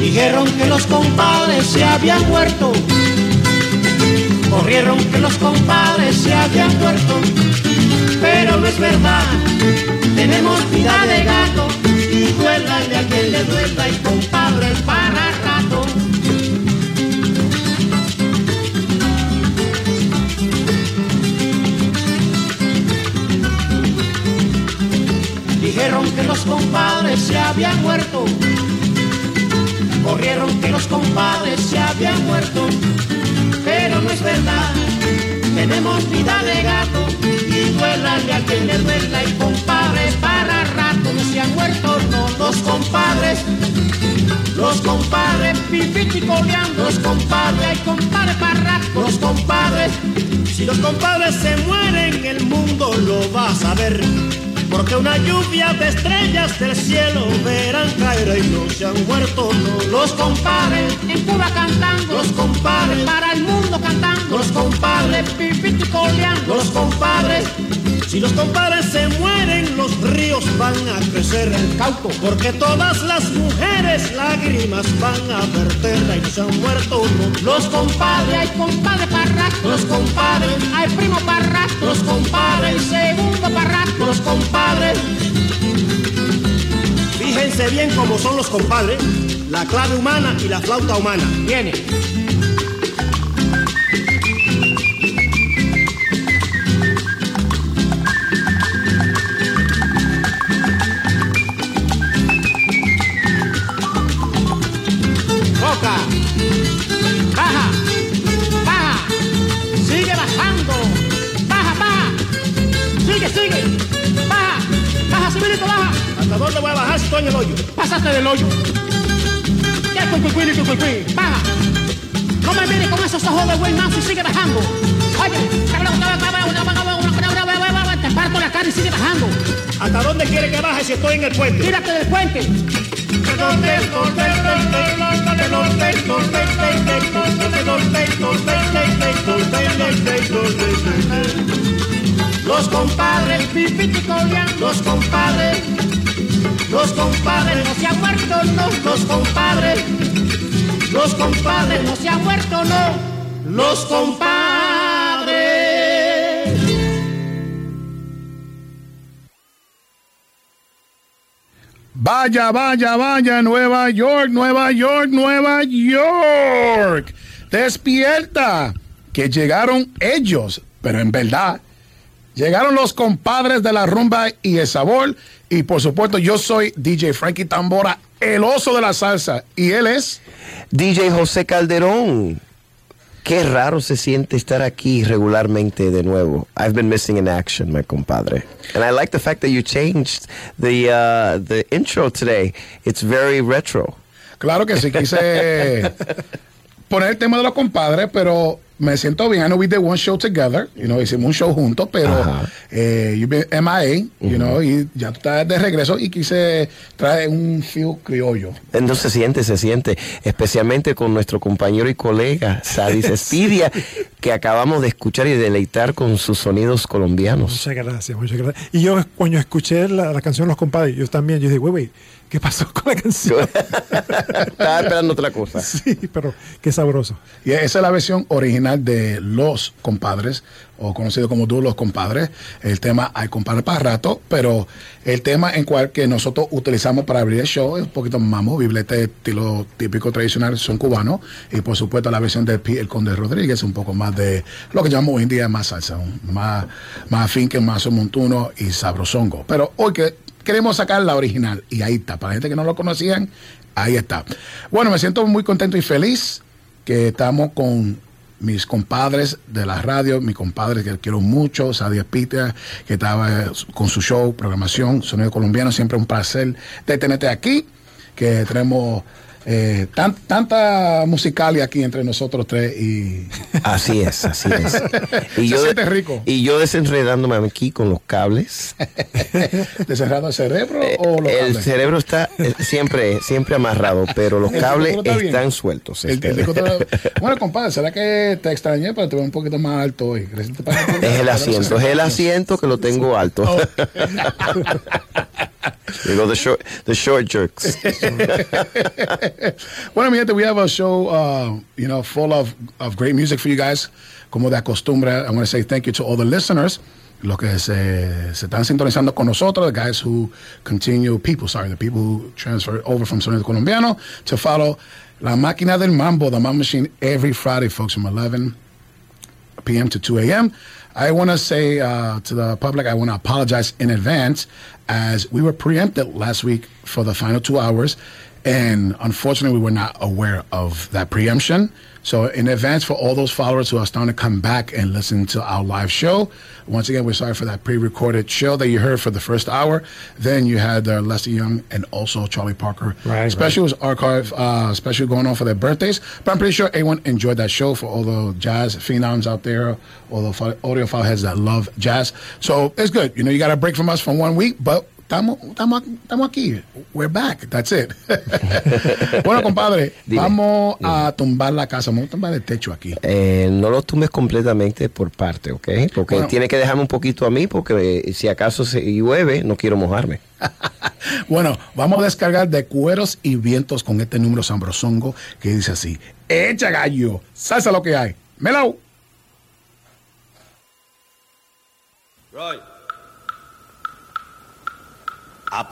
Dijeron que los compadres se habían muerto. Corrieron que los compadres se habían muerto. Pero no es verdad, tenemos vida de gato. Y duélale a quien le duela y compadres para rato. Los compadres se habían muerto. Corrieron que los compadres se habían muerto, pero no es verdad, tenemos vida de gato. Y duélale a quien le duela y compadres para rato no se han muerto, no los compadres, los compadres pipiti coleando, los compadres, hay compadres para rato, los compadres, si los compadres se mueren el mundo lo vas a ver porque una lluvia de estrellas del cielo verán caer y no se han muerto no. los compadres en Cuba cantando, los compadres para el mundo cantando, los compadres pipiti coleando, los compadres si los compadres se mueren, los ríos van a crecer. El cauco, porque todas las mujeres lágrimas van a verter y no se han muerto no. Los compadres, hay compadre parraco, los compadres, hay primo parraco, los compadres, segundo parraco, los compadres. Fíjense bien cómo son los compadres, la clave humana y la flauta humana. Viene. ¿Hasta dónde voy a bajar si estoy en el hoyo? Pásate del hoyo. Ya, cuicuicuini, cuicuicui. Baja. No me mires con esos ojos de güey manso y sigue bajando. Oye, te parto la cara y sigue bajando. ¿Hasta dónde quiere que baje si estoy en el puente? Tírate del puente. Los compadres, pipiti los compadres, los compadres no se han muerto, no, los compadres, los compadres no se han muerto, no, los compadres. Vaya, vaya, vaya, Nueva York, Nueva York, Nueva York. Despierta, que llegaron ellos, pero en verdad, llegaron los compadres de la rumba y el sabor. Y por supuesto, yo soy DJ Frankie Tambora, el oso de la salsa. Y él es DJ José Calderón. Qué raro se siente estar aquí regularmente de nuevo. I've been missing in action, my compadre. And I like the fact that you changed the uh, the intro today. It's very retro. Claro que sí, quise poner el tema de los compadres, pero me siento bien. I know we did one show together, you know, hicimos un show juntos, pero eh, you've been MIA, you know, y ya tú estás de regreso y quise traer un feel criollo. Entonces se siente, se siente, especialmente con nuestro compañero y colega Sadis Espidia, que acabamos de escuchar y deleitar con sus sonidos colombianos. Muchas gracias, muchas gracias. Y yo cuando escuché la, la canción Los Compadres, yo también, yo dije, güey, güey, ¿qué pasó con la canción? Estaba esperando otra cosa. Sí, pero qué sabroso. Y esa es la versión original de Los Compadres, o conocido como Dúo Los Compadres. El tema Hay Compadre para rato, pero el tema en cual que nosotros utilizamos para abrir el show es un poquito más movible, este estilo típico tradicional son cubanos, y por supuesto la versión de El Conde Rodríguez, un poco más de lo que llamamos hoy en día más salsa, más, más finque, más montuno y sabrosongo. Pero hoy que queremos sacar la original, y ahí está, para la gente que no lo conocían, ahí está. Bueno, me siento muy contento y feliz que estamos con mis compadres de la radio, mi compadre que quiero mucho, Sadia Peter, que estaba con su show, programación, Sonido Colombiano, siempre un placer de tenerte aquí, que tenemos eh, tan- tanta musicalia aquí entre nosotros tres y Así es, así es. Se siente rico. Y yo desenredándome aquí con los cables. desenredando el cerebro o los Eh, el cables? cerebro está eh, siempre, siempre amarrado, pero los cables bien. están sueltos. El- el este. está- bueno, compadre, ¿será que te extrañé pero te veo un poquito más alto hoy? Es el asiento, es el asiento que lo tengo alto. Digo, the short, the short jerks. bueno, mi gente, we have a show, uh, you know, full of, of great music for you guys. Como de costumbre, I want to say thank you to all the listeners. Los que se, se están sintonizando con nosotros, the guys who continue, people, sorry, the people who transfer over from Sonido Colombiano to follow La Máquina del Mambo, the Mambo Machine, every Friday, folks, from 11 p.m. to 2 a.m. I want to say uh, to the public, I want to apologize in advance as we were preempted last week for the final two hours. And unfortunately, we were not aware of that preemption. So, in advance, for all those followers who are starting to come back and listen to our live show, once again, we're sorry for that pre recorded show that you heard for the first hour. Then you had uh, Lester Young and also Charlie Parker. Right, Special was archive uh, special going on for their birthdays. But I'm pretty sure everyone enjoyed that show for all the jazz phenoms out there, all the audiophile heads that love jazz. So it's good. You know, you got a break from us for one week, but estamos, estamos, estamos aquí. We're back. That's it. bueno, compadre, Dime, vamos a tumbar la casa. Vamos a tumbar el techo aquí. Eh, no lo tumbes completamente por parte, ¿ok? Porque Bueno. tiene que dejarme un poquito a mí, porque eh, si acaso se llueve, no quiero mojarme. Bueno, vamos a descargar de cueros y vientos con este número sambrosongo que dice así: Echa gallo, salsa lo que hay. Melao. Right. A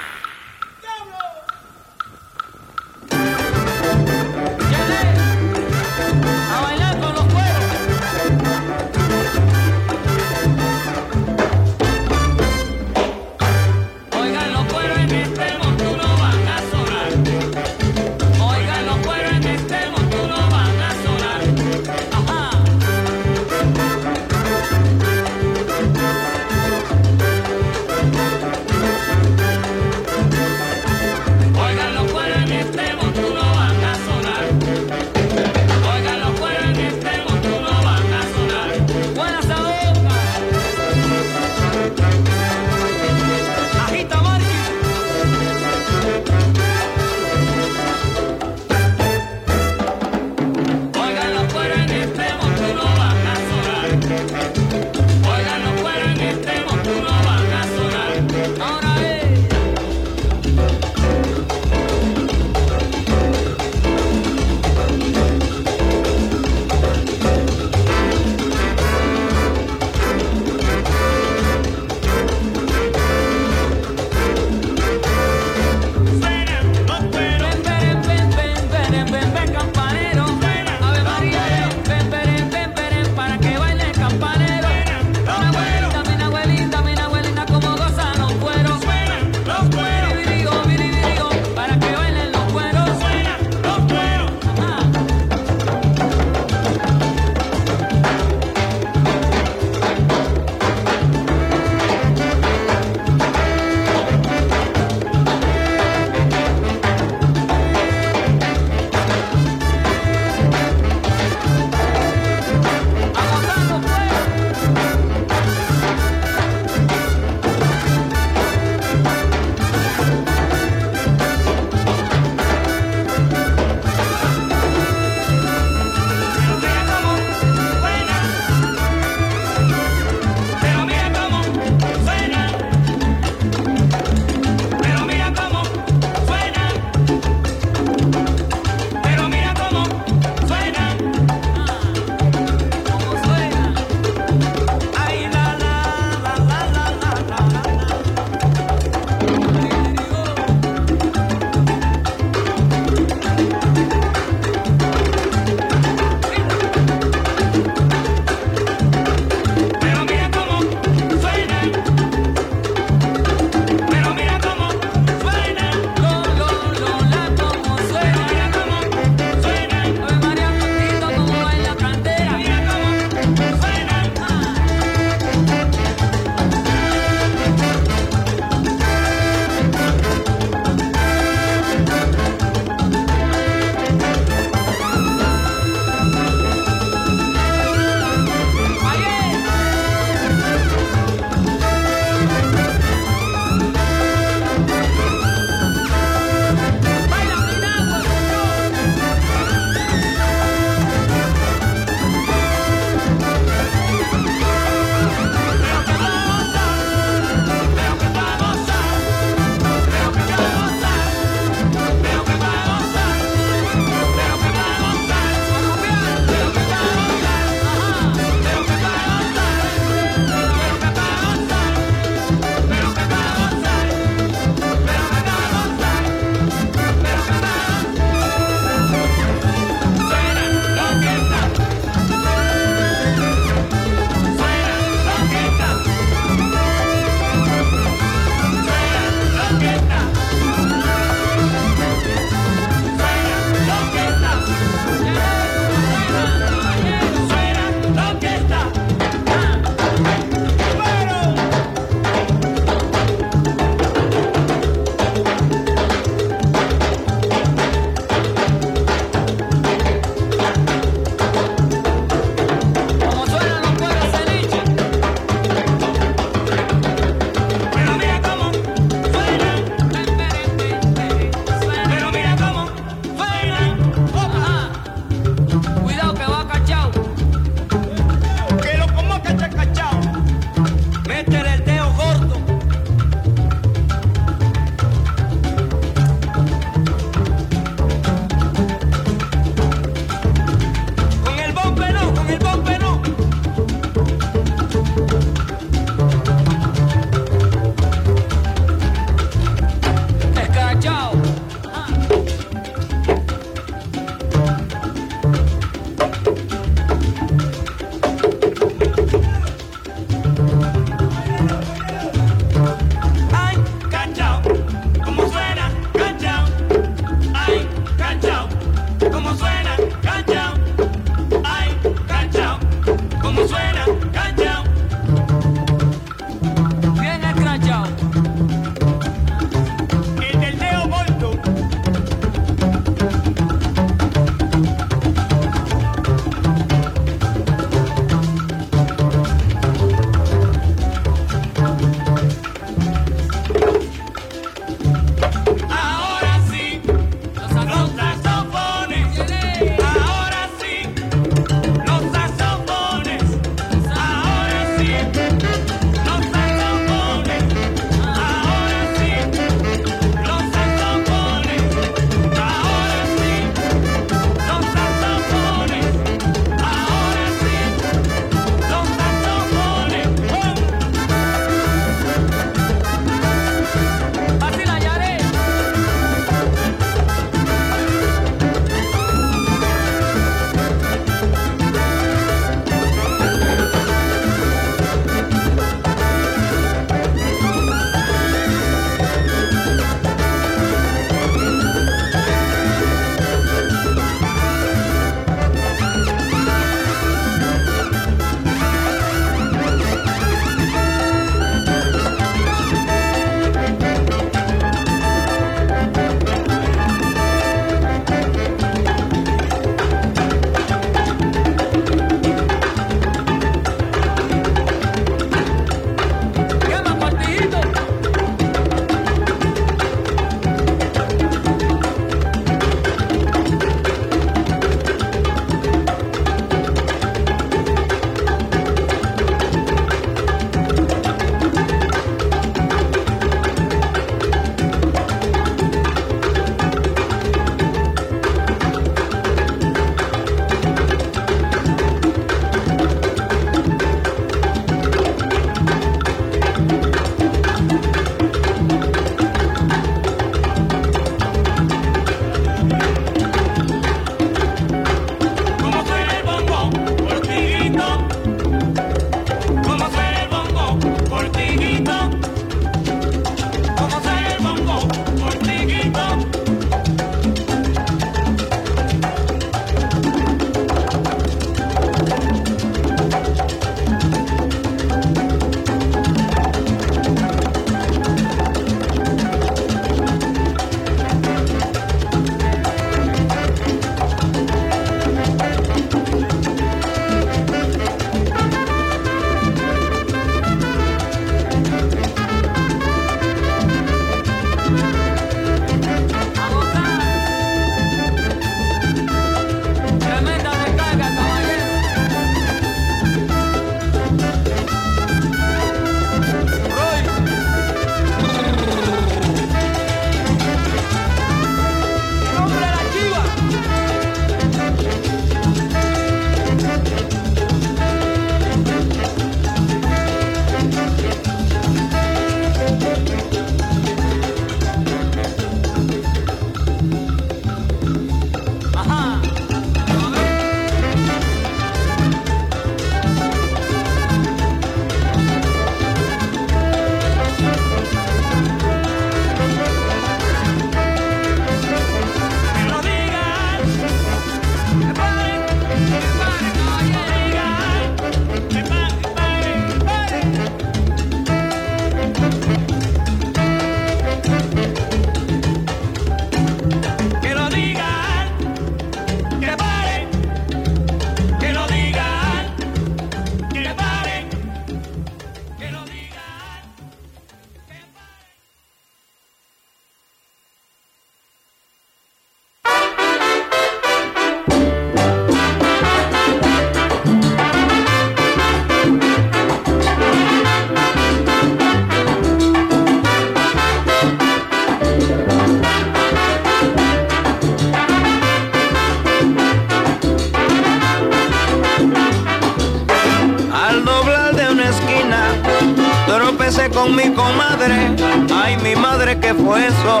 con mi comadre, ay mi madre que fue eso,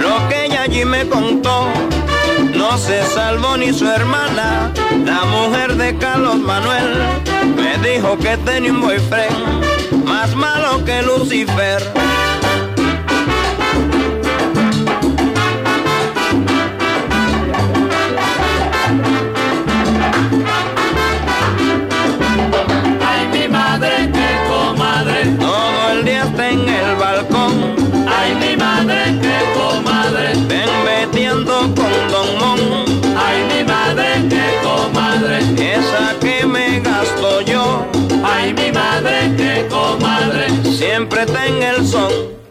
lo que ella allí me contó, no se salvó ni su hermana, la mujer de Carlos Manuel, me dijo que tenía un boyfriend, más malo que Lucifer. mi madre, que comadre, siempre tenga el son.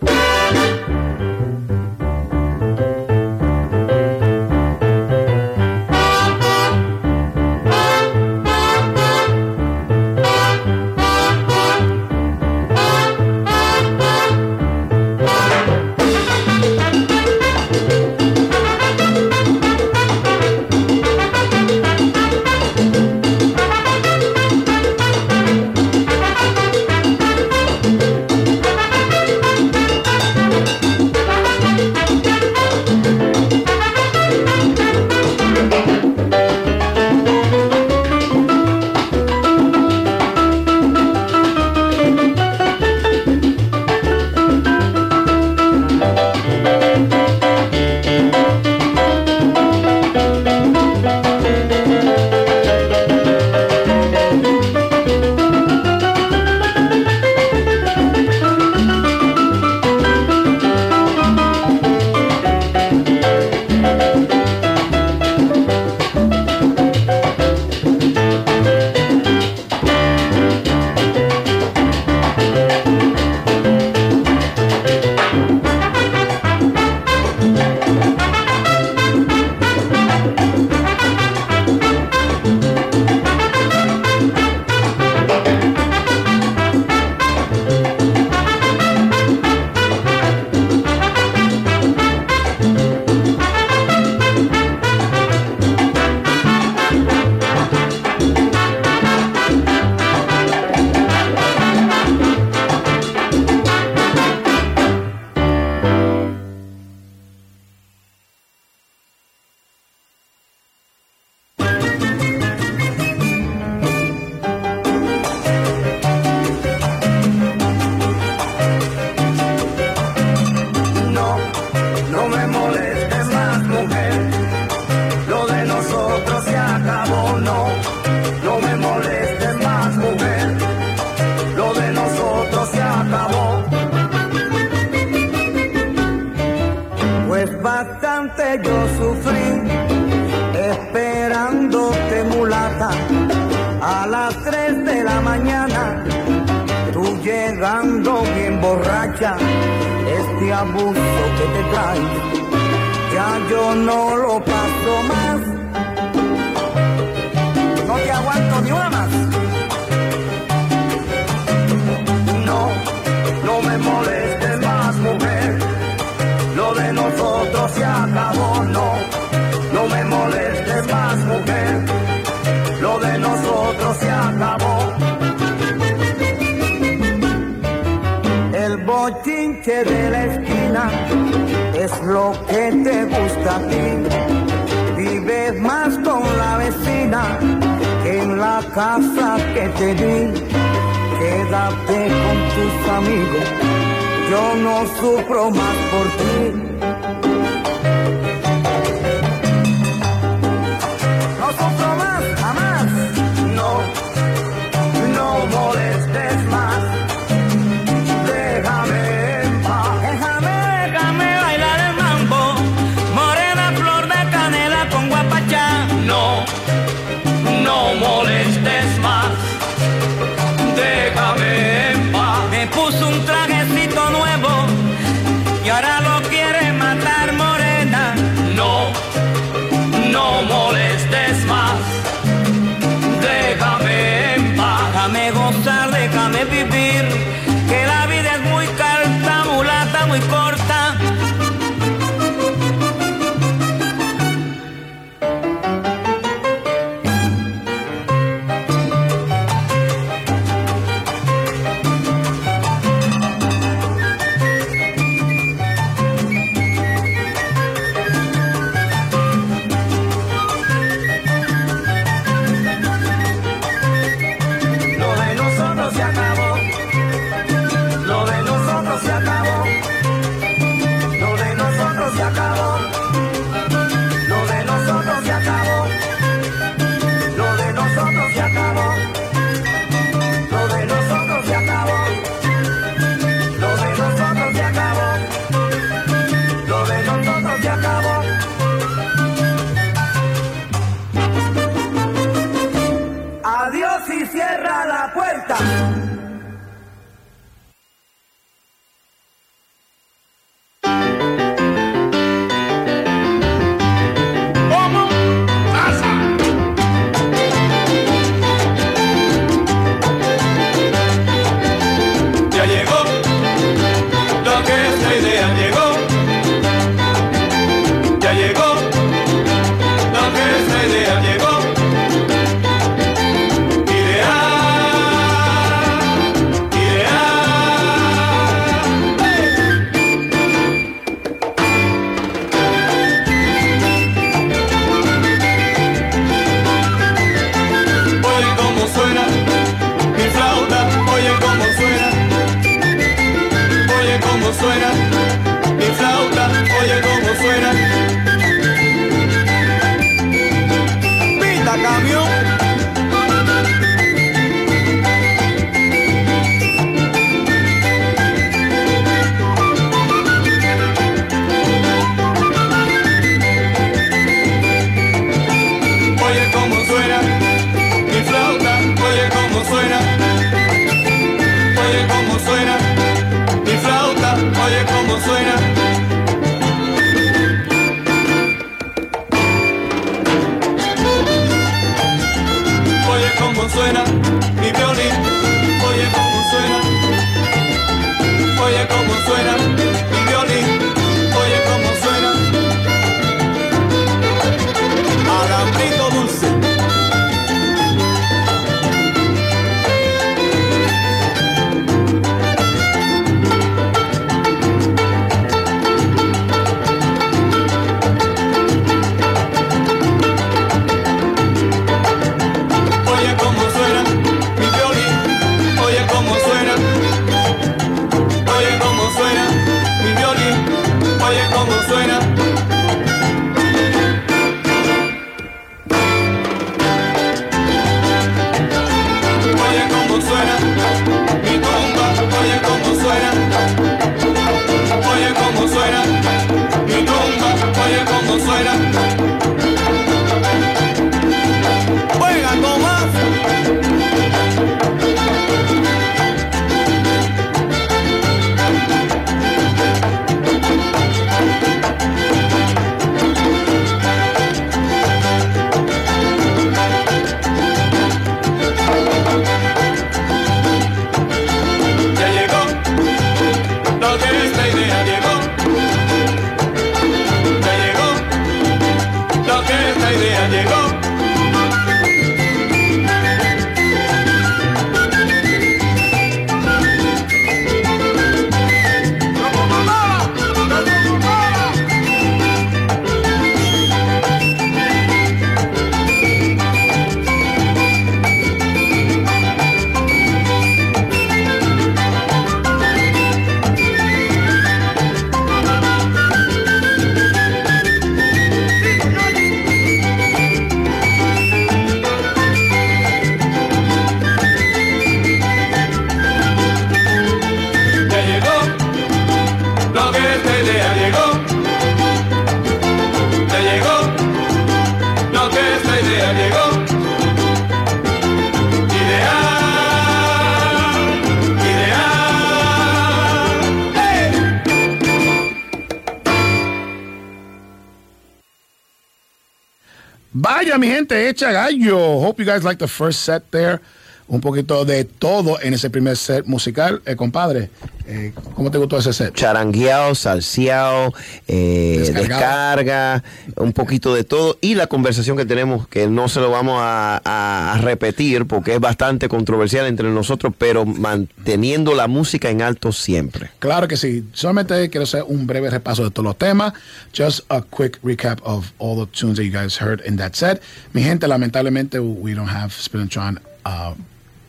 Hecha gallo. Hope you guys like the first set there. Un poquito de todo en ese primer set musical. Eh, compadre, eh, ¿cómo te gustó ese set? charangueado, salseado, eh, descarga, un poquito de todo y la conversación que tenemos que no se lo vamos a, a- a repetir porque es bastante controversial entre nosotros, pero manteniendo la música en alto siempre. Claro que sí. Solamente quiero hacer un breve repaso de todos los temas. Just a quick recap of all the tunes that you guys heard in that set. Mi gente, lamentablemente, we don't have Spin and Tron uh,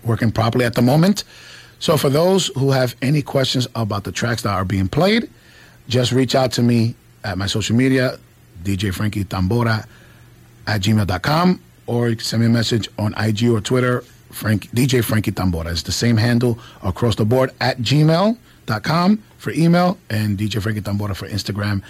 working properly at the moment. So for those who have any questions about the tracks that are being played, just reach out to me at my social media, DJ Frankie Tambora at gmail.com, or send me a message on IG or Twitter, Frank, DJ Frankie Tambora. It's the same handle across the board at gmail.com for email and DJ Frankie Tambora for Instagram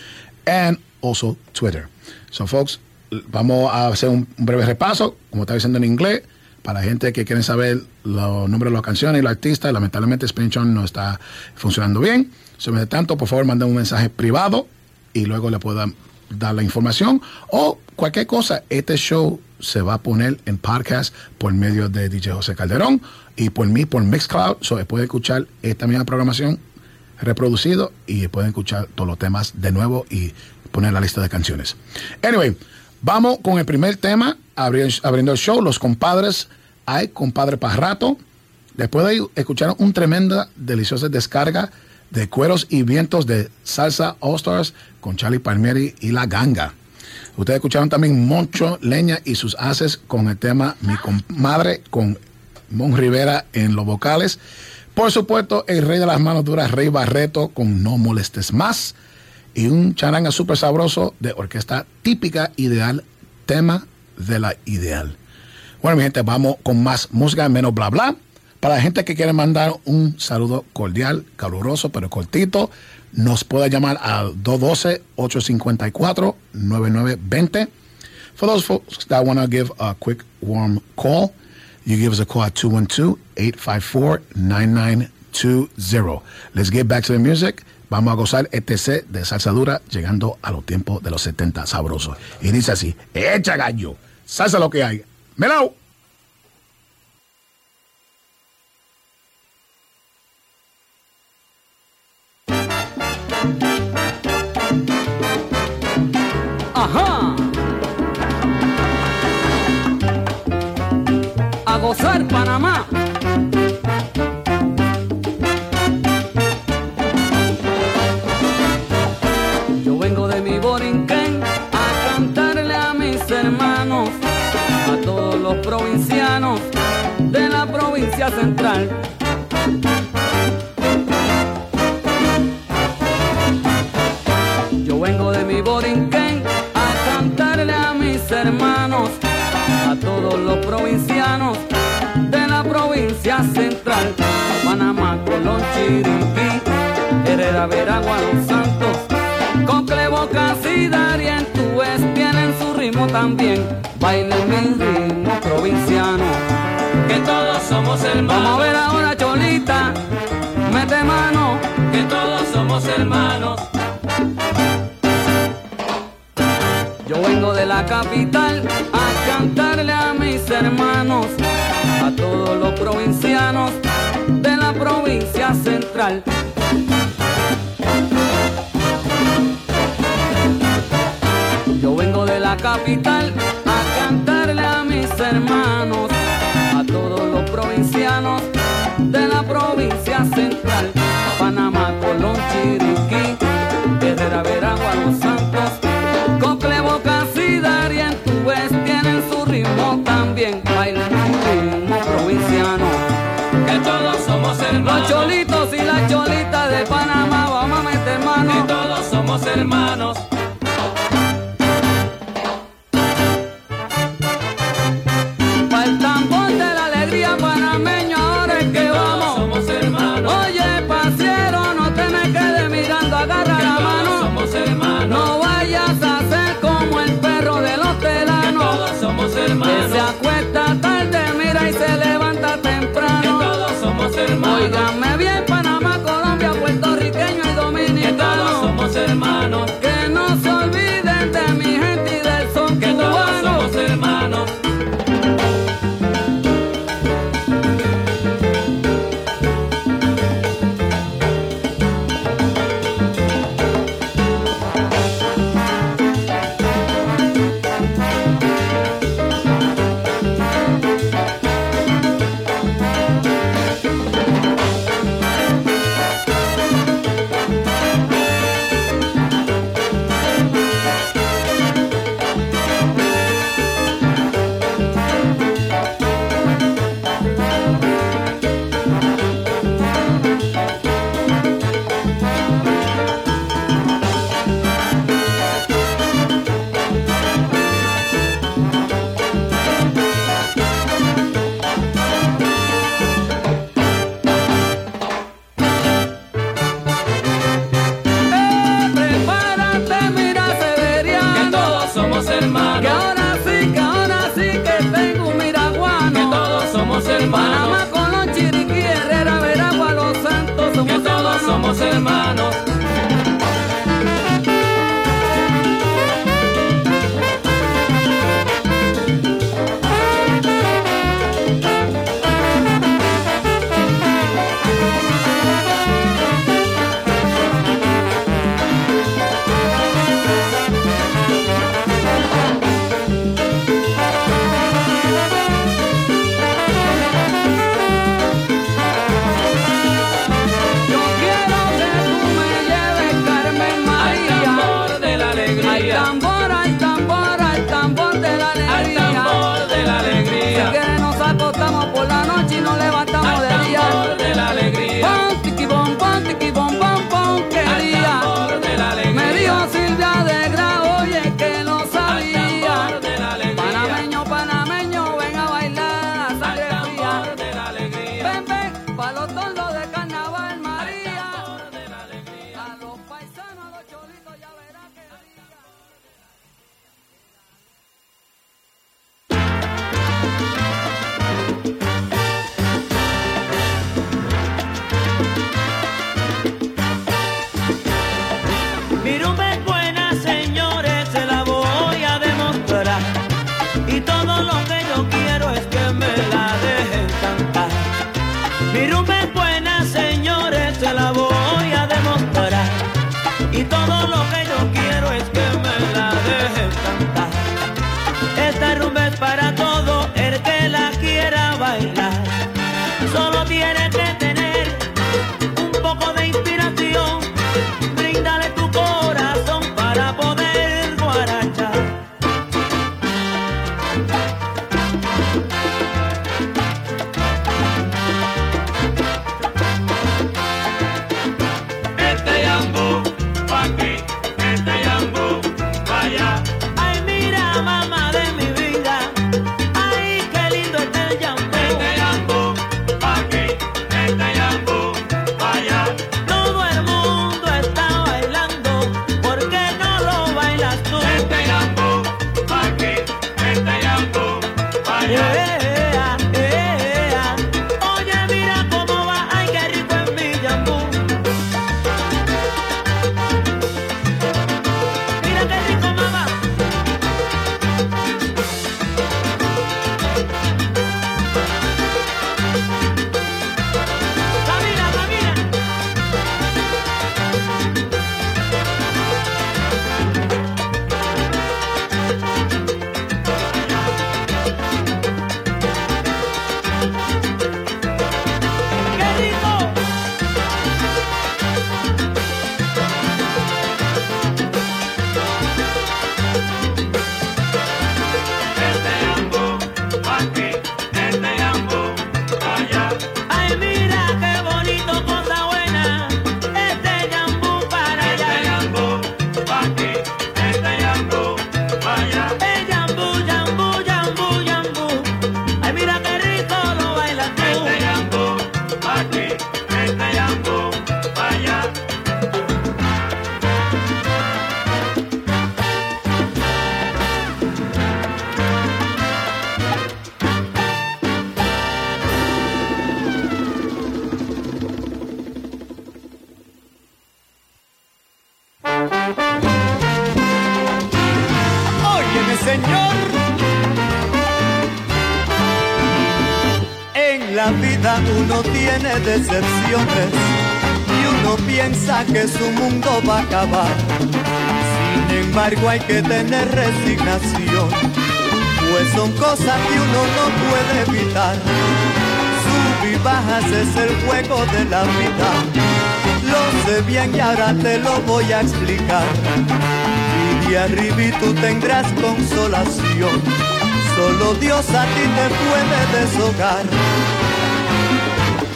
and also Twitter. So, folks, vamos a hacer un, breve repaso. Como estaba diciendo en inglés, Para gente que quieren saber los nombres de las canciones y los artistas, lamentablemente Spinchon no está funcionando bien. Sobre tanto, por favor, manden un mensaje privado y luego le puedan dar la información o cualquier cosa. Este show se va a poner en podcast por medio de DJ José Calderón y por mí por Mixcloud. So, puede escuchar esta misma programación reproducido y pueden escuchar todos los temas de nuevo y poner la lista de canciones. Anyway, vamos con el primer tema, abri- abriendo el show, Los Compadres. Hay Compadre para rato. Después de ahí escucharon un tremenda, deliciosa descarga de cueros y vientos de Salsa All Stars con Charlie Palmieri y La Ganga. Ustedes escucharon también Moncho Leña y sus haces con el tema Mi Comadre con Mon Rivera en los vocales. Por supuesto, el rey de las manos duras, Rey Barreto con No Molestes Más. Y un charanga súper sabroso de orquesta típica, ideal, tema de la ideal. Bueno, mi gente, vamos con más música, menos bla bla. Para la gente que quiere mandar un saludo cordial, caluroso, pero cortito, nos puede llamar al 212-854-9920. For those folks that want to give a quick, warm call, you give us a call at 212-854-9920. Let's get back to the music. Vamos a gozar ETC de salsa dura llegando a los tiempos de los 70 sabrosos. Y dice así, echa gallo, salsa lo que hay. ¡Melao! Gozar Panamá. Yo vengo de mi Borinquen a cantarle a mis hermanos, a todos los provincianos de la provincia central. Yo vengo de mi Borinquen a cantarle a mis hermanos, a todos los provincianos provincia central. Panamá, Colón, Chiriquí, Herrera, Veragua, Los Santos, Cocle, Boca, Darien, Tues tienen su ritmo también. Bailen mi ritmo provinciano, que todos somos hermanos. Vamos a ver ahora, Cholita, mete mano, que todos somos hermanos. Yo vengo de la capital a cantarle a mis hermanos, a todos los provincianos de la provincia central. Yo vengo de la capital a cantarle a mis hermanos, a todos los provincianos de la provincia central. Panamá, Colón, Chiriquí, Herrera, Veragua, Los Los cholitos y las cholitas de Panamá, vamos a meter mano. Que todos somos hermanos. uno tiene decepciones y uno piensa que su mundo va a acabar. Sin embargo hay que tener resignación, pues son cosas que uno no puede evitar. Sub y bajas es el juego de la vida. Lo sé bien y ahora te lo voy a explicar. Y de arriba tú tendrás consolación. Solo Dios a ti te puede deshogar.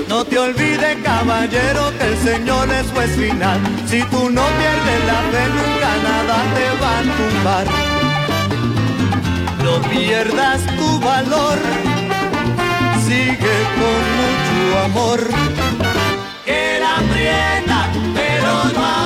No te olvides, caballero, que el Señor es juez final. Si tú no pierdes la fe, nunca nada te va a tumbar. No pierdas tu valor, sigue con mucho amor. Que la aprieta, pero no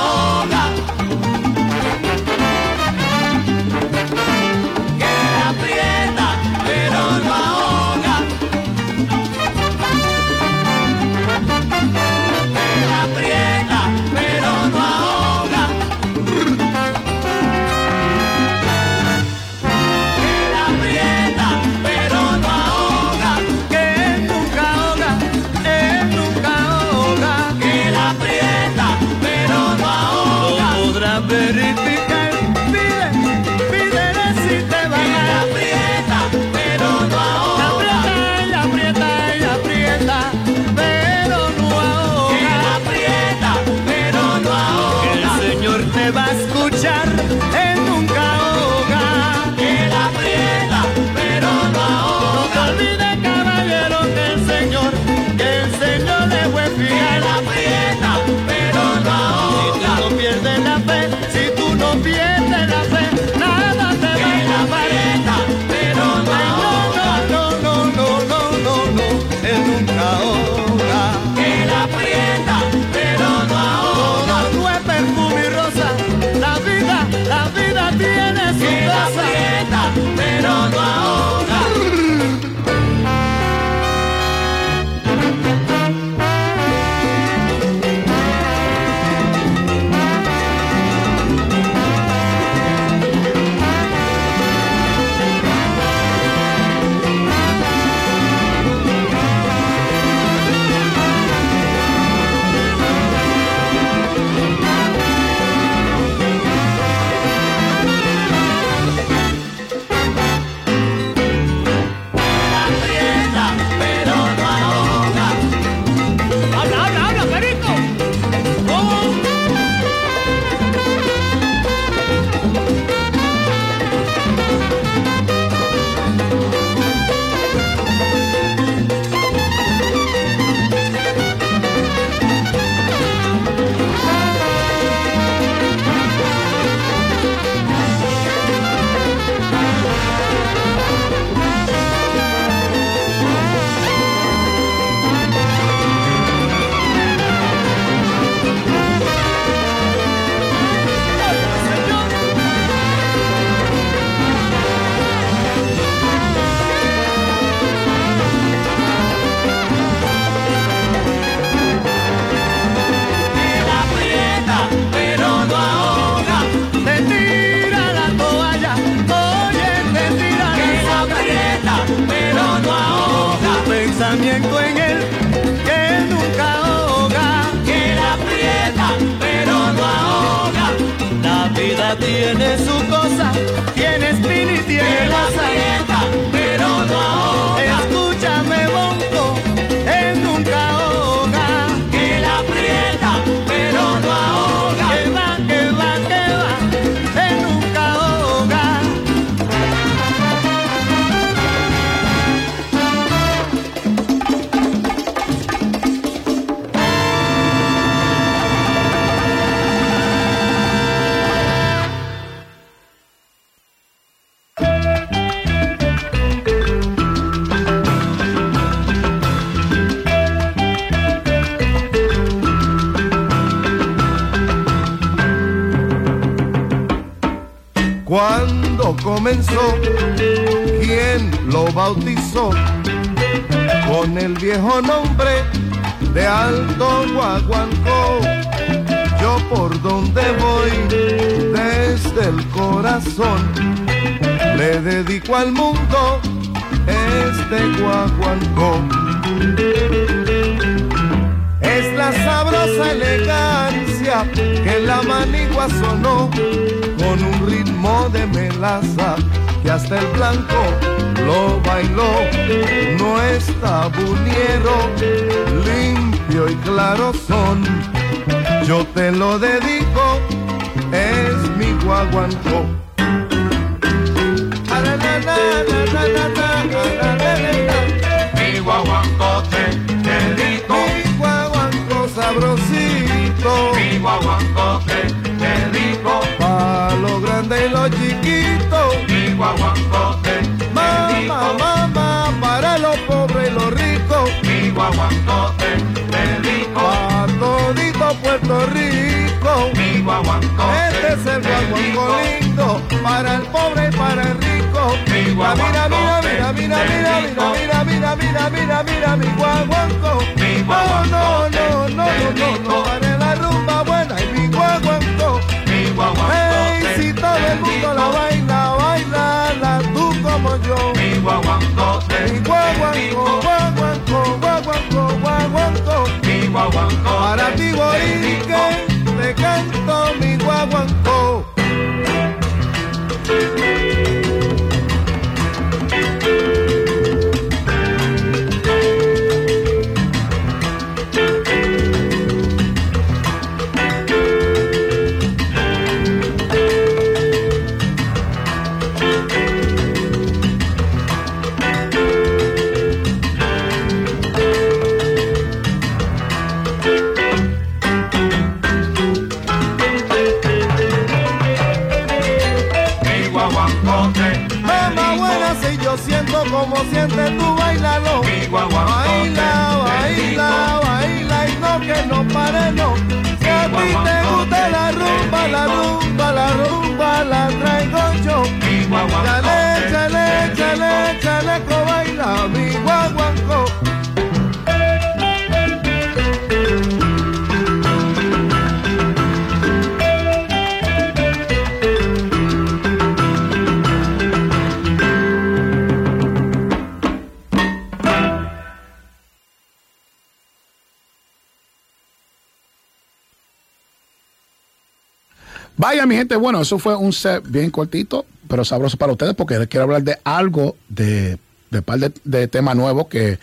bueno, eso fue un set bien cortito, pero sabroso para ustedes, porque quiero hablar de algo, de, de par de, de temas nuevos que,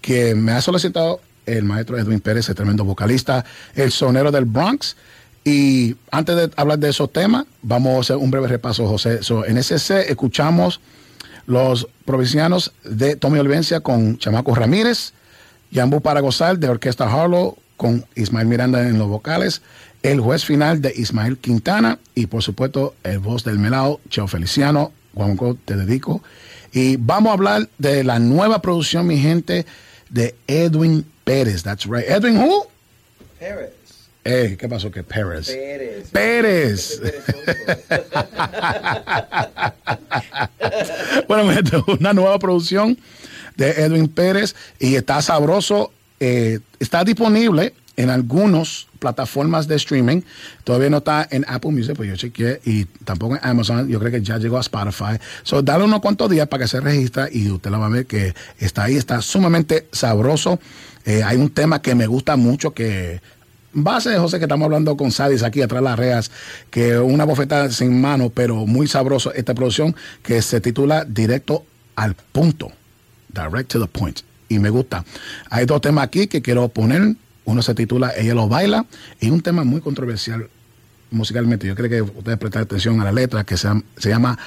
que me ha solicitado el maestro Edwin Pérez, el tremendo vocalista, el sonero del Bronx. Y antes de hablar de esos temas, vamos a hacer un breve repaso, José. So, en ese set escuchamos los provincianos de Tommy Olivencia con Chamaco Ramírez, Yambu para gozar de Orquesta Harlow con Ismael Miranda en los vocales, el juez final de Ismael Quintana y por supuesto el voz del melao, Cheo Feliciano, Juanco, te dedico. Y vamos a hablar de la nueva producción, mi gente, de Edwin Pérez. That's right. Edwin who? Pérez. Eh, ¿Qué pasó? Que Pérez. Pérez. Pérez. bueno, mi gente, una nueva producción de Edwin Pérez y está sabroso. Eh, está disponible en algunas plataformas de streaming. Todavía no está en Apple Music, pues yo chequeé, y tampoco en Amazon. Yo creo que ya llegó a Spotify. So, dale unos cuantos días para que se registre y usted lo va a ver que está ahí. Está sumamente sabroso. Eh, hay un tema que me gusta mucho que base, José, que estamos hablando con Sadis aquí atrás de las reas, que una bofetada sin mano, pero muy sabroso esta producción que se titula Directo al punto. Direct to the point. Y me gusta. Hay dos temas aquí que quiero poner. Uno se titula Ella lo baila y un tema muy controversial musicalmente. Yo creo que ustedes prestan atención a la letra que se, llama- se llama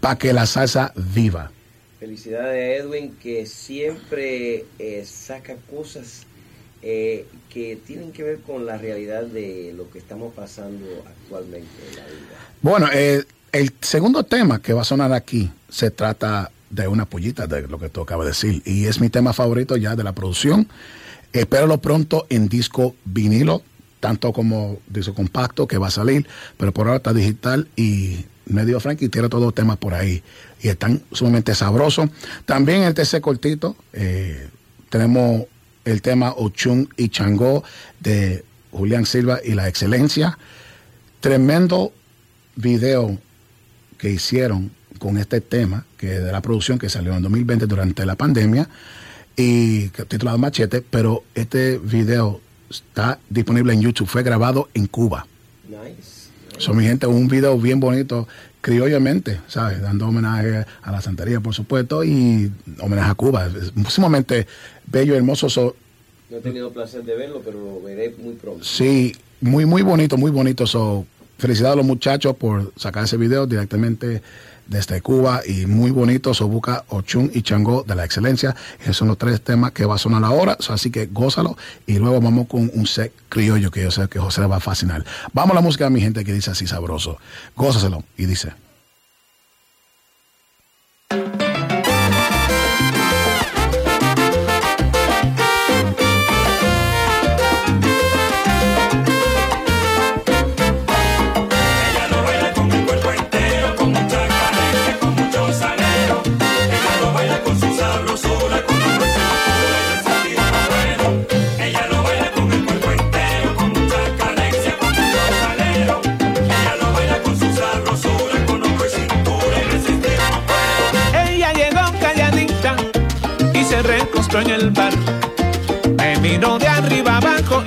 Pa' que la salsa viva. Felicidades a Edwin que siempre eh, saca cosas eh, que tienen que ver con la realidad de lo que estamos pasando actualmente en la vida. Bueno, eh, el segundo tema que va a sonar aquí se trata de una pollita, de lo que tú acabas de decir. Y es mi tema favorito ya de la producción. Espéralo pronto en disco vinilo, tanto como disco compacto que va a salir, pero por ahora está digital y medio Frankie tiene todos los temas por ahí y están sumamente sabrosos. También el tercer cortito, eh, tenemos el tema Ochun y Changó de Julián Silva y la excelencia. Tremendo video que hicieron con este tema, que de la producción que salió en 2020 durante la pandemia, y titulado Machete, pero este video está disponible en YouTube, fue grabado en Cuba. Nice. Son mi gente, un video bien bonito, criollamente, ¿sabes? Dando homenaje a la santería, por supuesto, y homenaje a Cuba. Es sumamente bello, hermoso. so- No he tenido placer de verlo, pero lo veré muy pronto. Sí, muy, muy bonito, muy bonito. So, felicidades a los muchachos por sacar ese video directamente desde Cuba y muy bonito. So, busca Ochun y Changó de la excelencia. Esos son los tres temas que va a sonar ahora. Así que gózalo. Y luego vamos con un set criollo que yo sé que José le va a fascinar. Vamos a la música mi gente que dice así sabroso. Gózaselo. Y dice.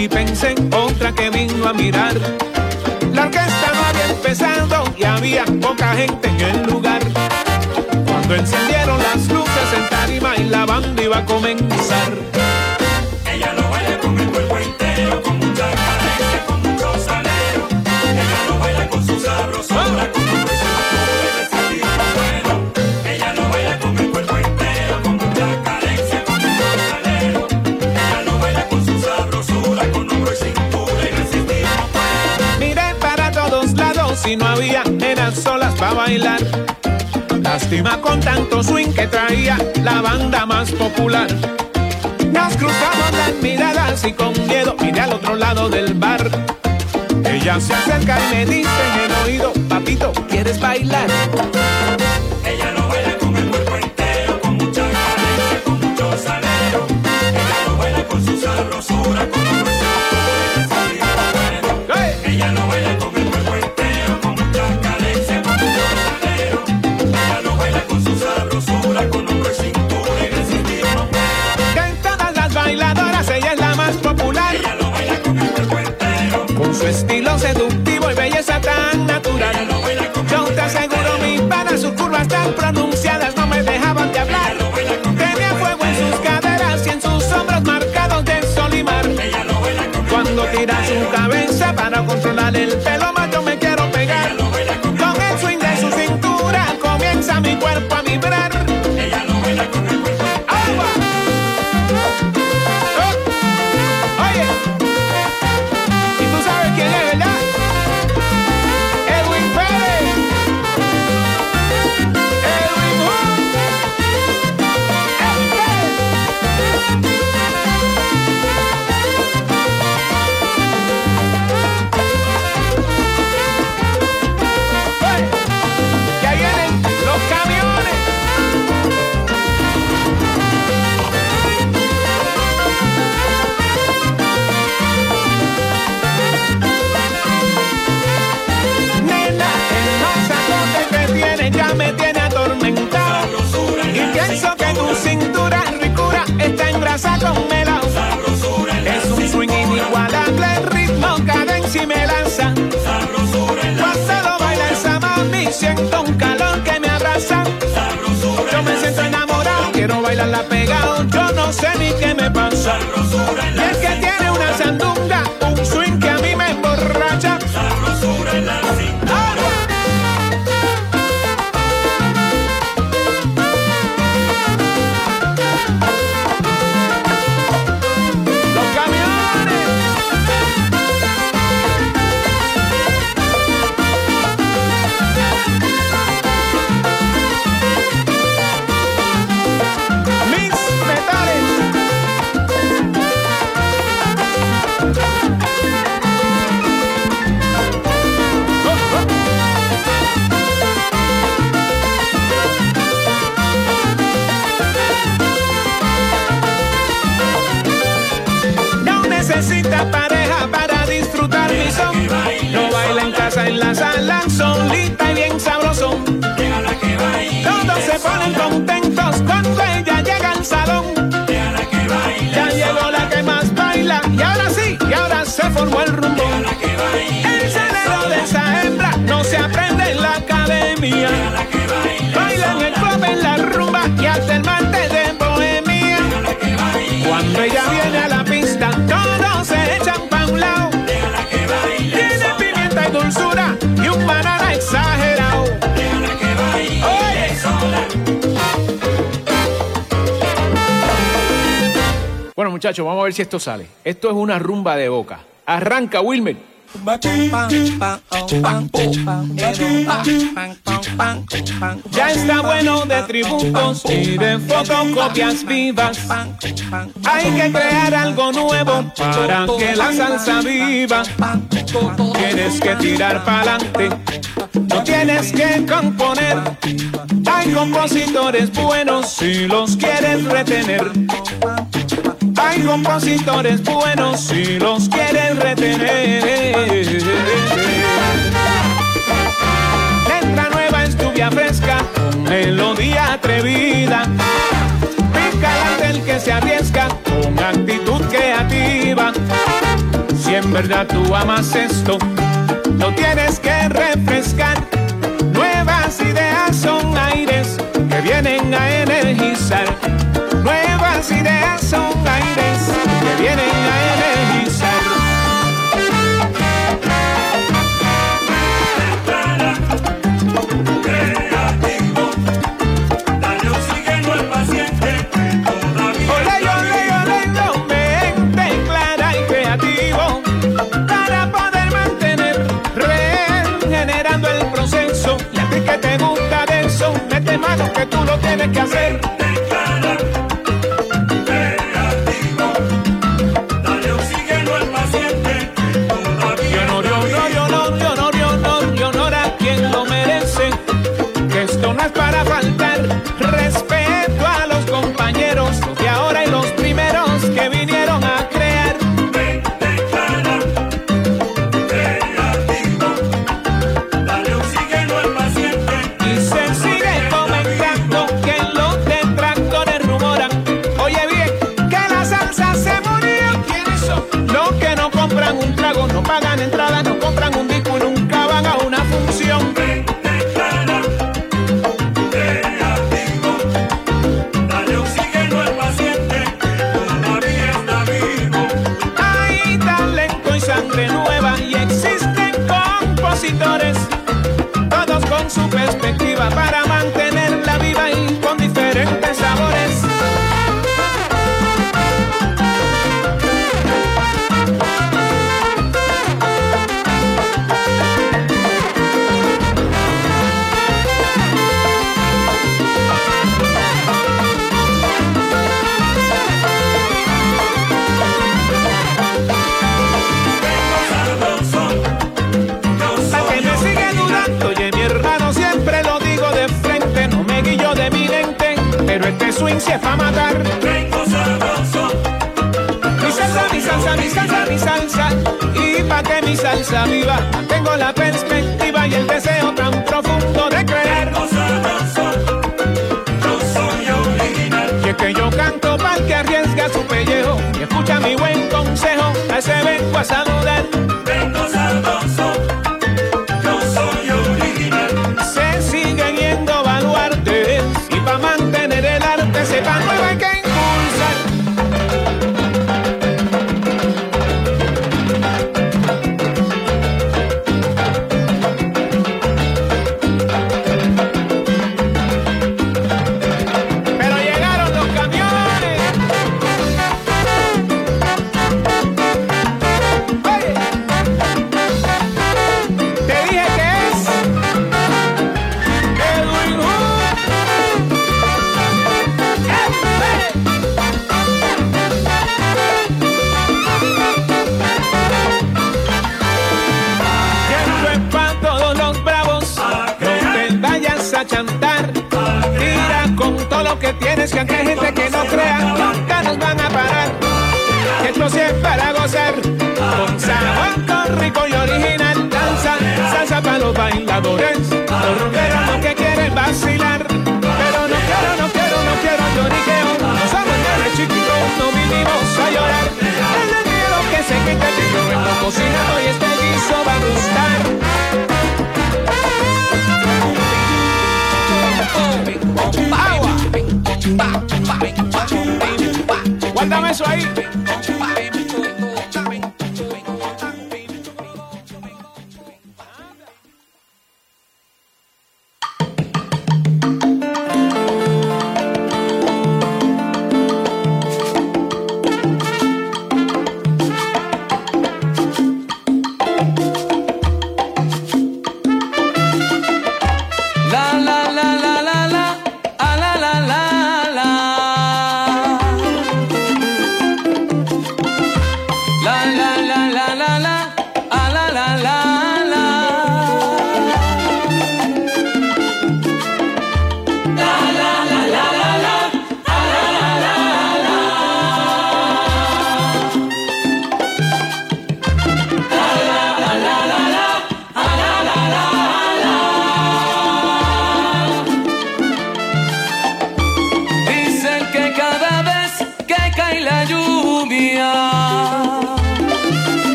Y pensé en otra que vino a mirar. La orquesta no había empezado y había poca gente en el lugar. Cuando encendieron las luces en tarima y la banda iba a comenzar. Bailar. Lástima con tanto swing que traía la banda más popular. Nos cruzamos las miradas y con miedo miré al otro lado del bar. Ella se acerca y me dice en el oído, papito, ¿quieres bailar? estilo seductivo y belleza tan natural. Yo te aseguro, mi pana, sus curvas tan pronunciadas yo no sé ni qué me pasa. vamos a ver si esto sale. Esto es una rumba de boca. Arranca, Wilmer. Ya está bueno de tributos y de fotocopias vivas. Hay que crear algo nuevo para que la salsa viva. Tienes que tirar para adelante, no tienes que componer. Hay compositores buenos si los quieres retener. Hay compositores buenos si los quieren retener. Letra nueva es lluvia fresca, con melodía atrevida. Pícala del que se arriesga, con actitud creativa. Si en verdad tú amas esto, lo tienes que refrescar. Nuevas ideas son aires que vienen a energizar las ideas son aires que vienen a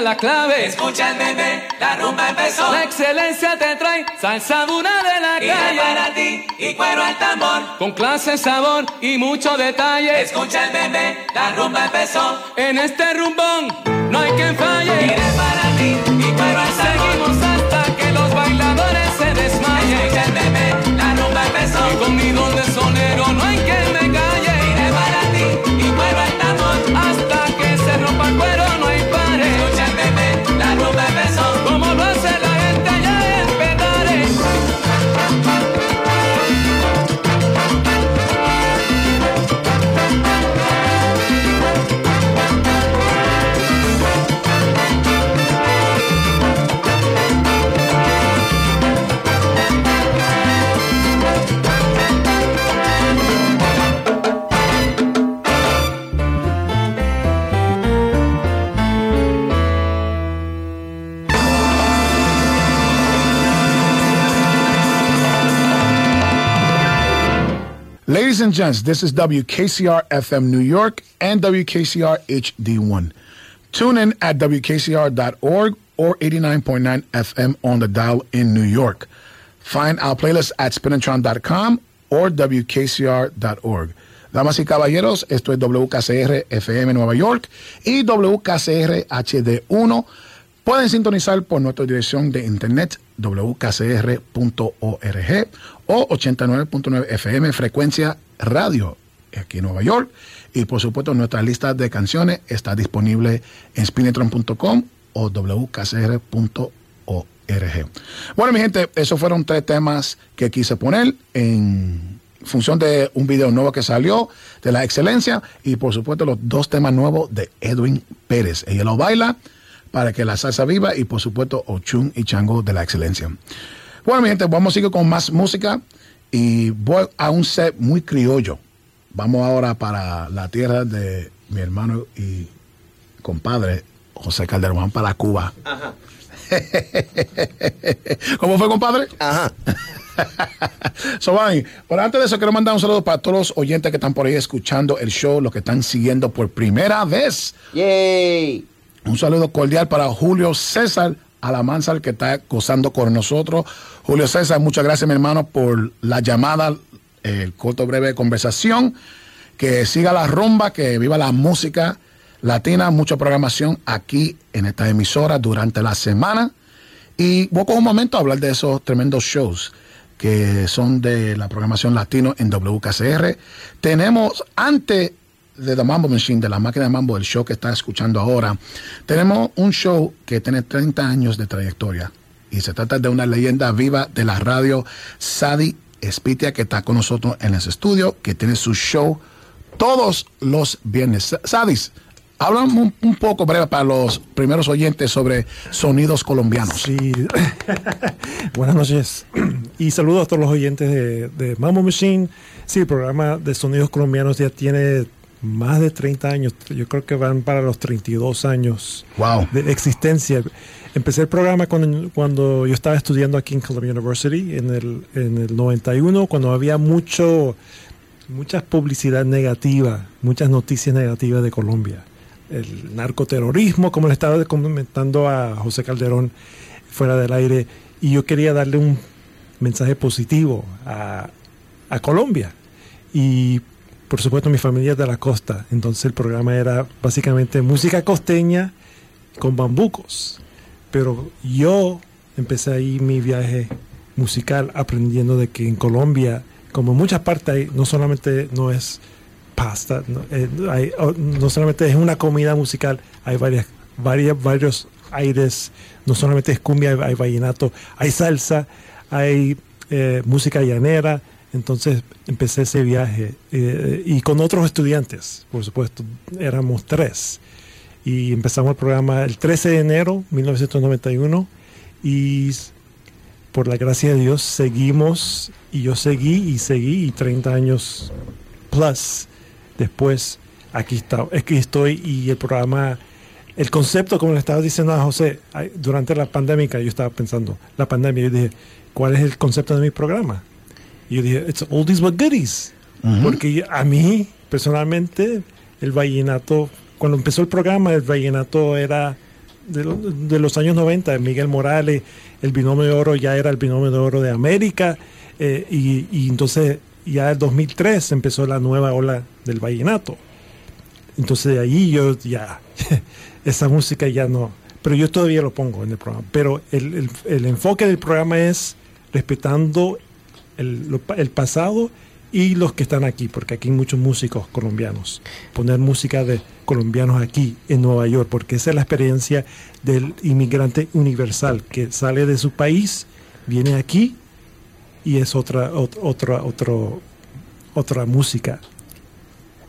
la clave. Escucha el bebé, la rumba empezó. La excelencia te trae salsa dura de la Y calle. para ti, y cuero al tambor. Con clase, sabor y mucho detalle. Escucha el bebé, la rumba empezó. En este rumbón Ladies and gents, this is WKCR FM New York and WKCR HD1. Tune in at WKCR.org or 89.9 FM on the dial in New York. Find our playlist at spinatron.com or WKCR.org. Damas y caballeros, esto es WKCR FM Nueva York y WKCR HD1. Pueden sintonizar por nuestra dirección de internet wkcr.org o 89.9 FM frecuencia radio aquí en Nueva York. Y por supuesto nuestra lista de canciones está disponible en spinetron.com o wkcr.org. Bueno, mi gente, esos fueron tres temas que quise poner en función de un video nuevo que salió de la excelencia y por supuesto los dos temas nuevos de Edwin Pérez. Ella lo baila para que la salsa viva y por supuesto Ochun y Chango de la excelencia. Bueno, mi gente, vamos a seguir con más música y voy a un set muy criollo. Vamos ahora para la tierra de mi hermano y compadre José Calderón, para Cuba. ¿Cómo fue, compadre? Ajá. So, Vani, pero antes de eso, quiero mandar un saludo para todos los oyentes que están por ahí escuchando el show, los que están siguiendo por primera vez. Yay. Un saludo cordial para Julio César Alamanzar, que está gozando con nosotros. Julio César, muchas gracias, mi hermano, por la llamada, el corto breve conversación. Que siga la rumba, que viva la música latina, mucha programación aquí en esta emisora durante la semana. Y voy con un momento a hablar de esos tremendos shows que son de la programación latino en WKCR. Tenemos, antes de The Mambo Machine, de la máquina de mambo, el show que está escuchando ahora, tenemos un show que tiene 30 años de trayectoria. Y se trata de una leyenda viva de la radio, Sadi Espitia, que está con nosotros en ese estudio, que tiene su show todos los viernes. Sadis, háblame un, poco breve para los primeros oyentes sobre sonidos colombianos. Sí. Buenas noches. Y saludos a todos los oyentes de Mambo Machine. Sí, el programa de sonidos colombianos ya tiene más de 30 años. Yo creo que van para los 32 años Wow. de existencia. Empecé el programa cuando, cuando yo estaba estudiando aquí en Columbia University en el, en el 91, cuando había mucho, mucha publicidad negativa, muchas noticias negativas de Colombia. El narcoterrorismo, como le estaba comentando a José Calderón fuera del aire, y yo quería darle un mensaje positivo a, a Colombia. Y por supuesto mi familia es de la costa, entonces el programa era básicamente música costeña con bambucos. Pero yo empecé ahí mi viaje musical aprendiendo de que en Colombia, como en muchas partes, no solamente no es pasta, no, eh, no solamente es una comida musical, hay varias, varias, varios aires, no solamente es cumbia, hay, hay vallenato, hay salsa, hay eh, música llanera. Entonces empecé ese viaje eh, y con otros estudiantes, por supuesto, éramos tres y empezamos el programa el 13 de enero 1991 y por la gracia de Dios seguimos y yo seguí y seguí y 30 años plus después aquí está aquí estoy y el programa el concepto como le estaba diciendo a José durante la pandemia yo estaba pensando la pandemia yo dije ¿cuál es el concepto de mi programa? Y yo dije it's oldies but goodies porque yo- a mí personalmente el vallenato cuando empezó el programa, el vallenato era de, lo- de los años 90, Miguel Morales, el binomio de oro ya era el binomio de oro de América, eh, y, y entonces ya en 2003 empezó la nueva ola del vallenato. Entonces de ahí yo ya, esa música ya no, pero yo todavía lo pongo en el programa. Pero el, el- el enfoque del programa es respetando el, pasado y los que están aquí, porque aquí hay muchos músicos colombianos. Poner música de colombianos aquí en Nueva York, porque esa es la experiencia del inmigrante universal que sale de su país, viene aquí y es otra, ot- otra, otro, otra música.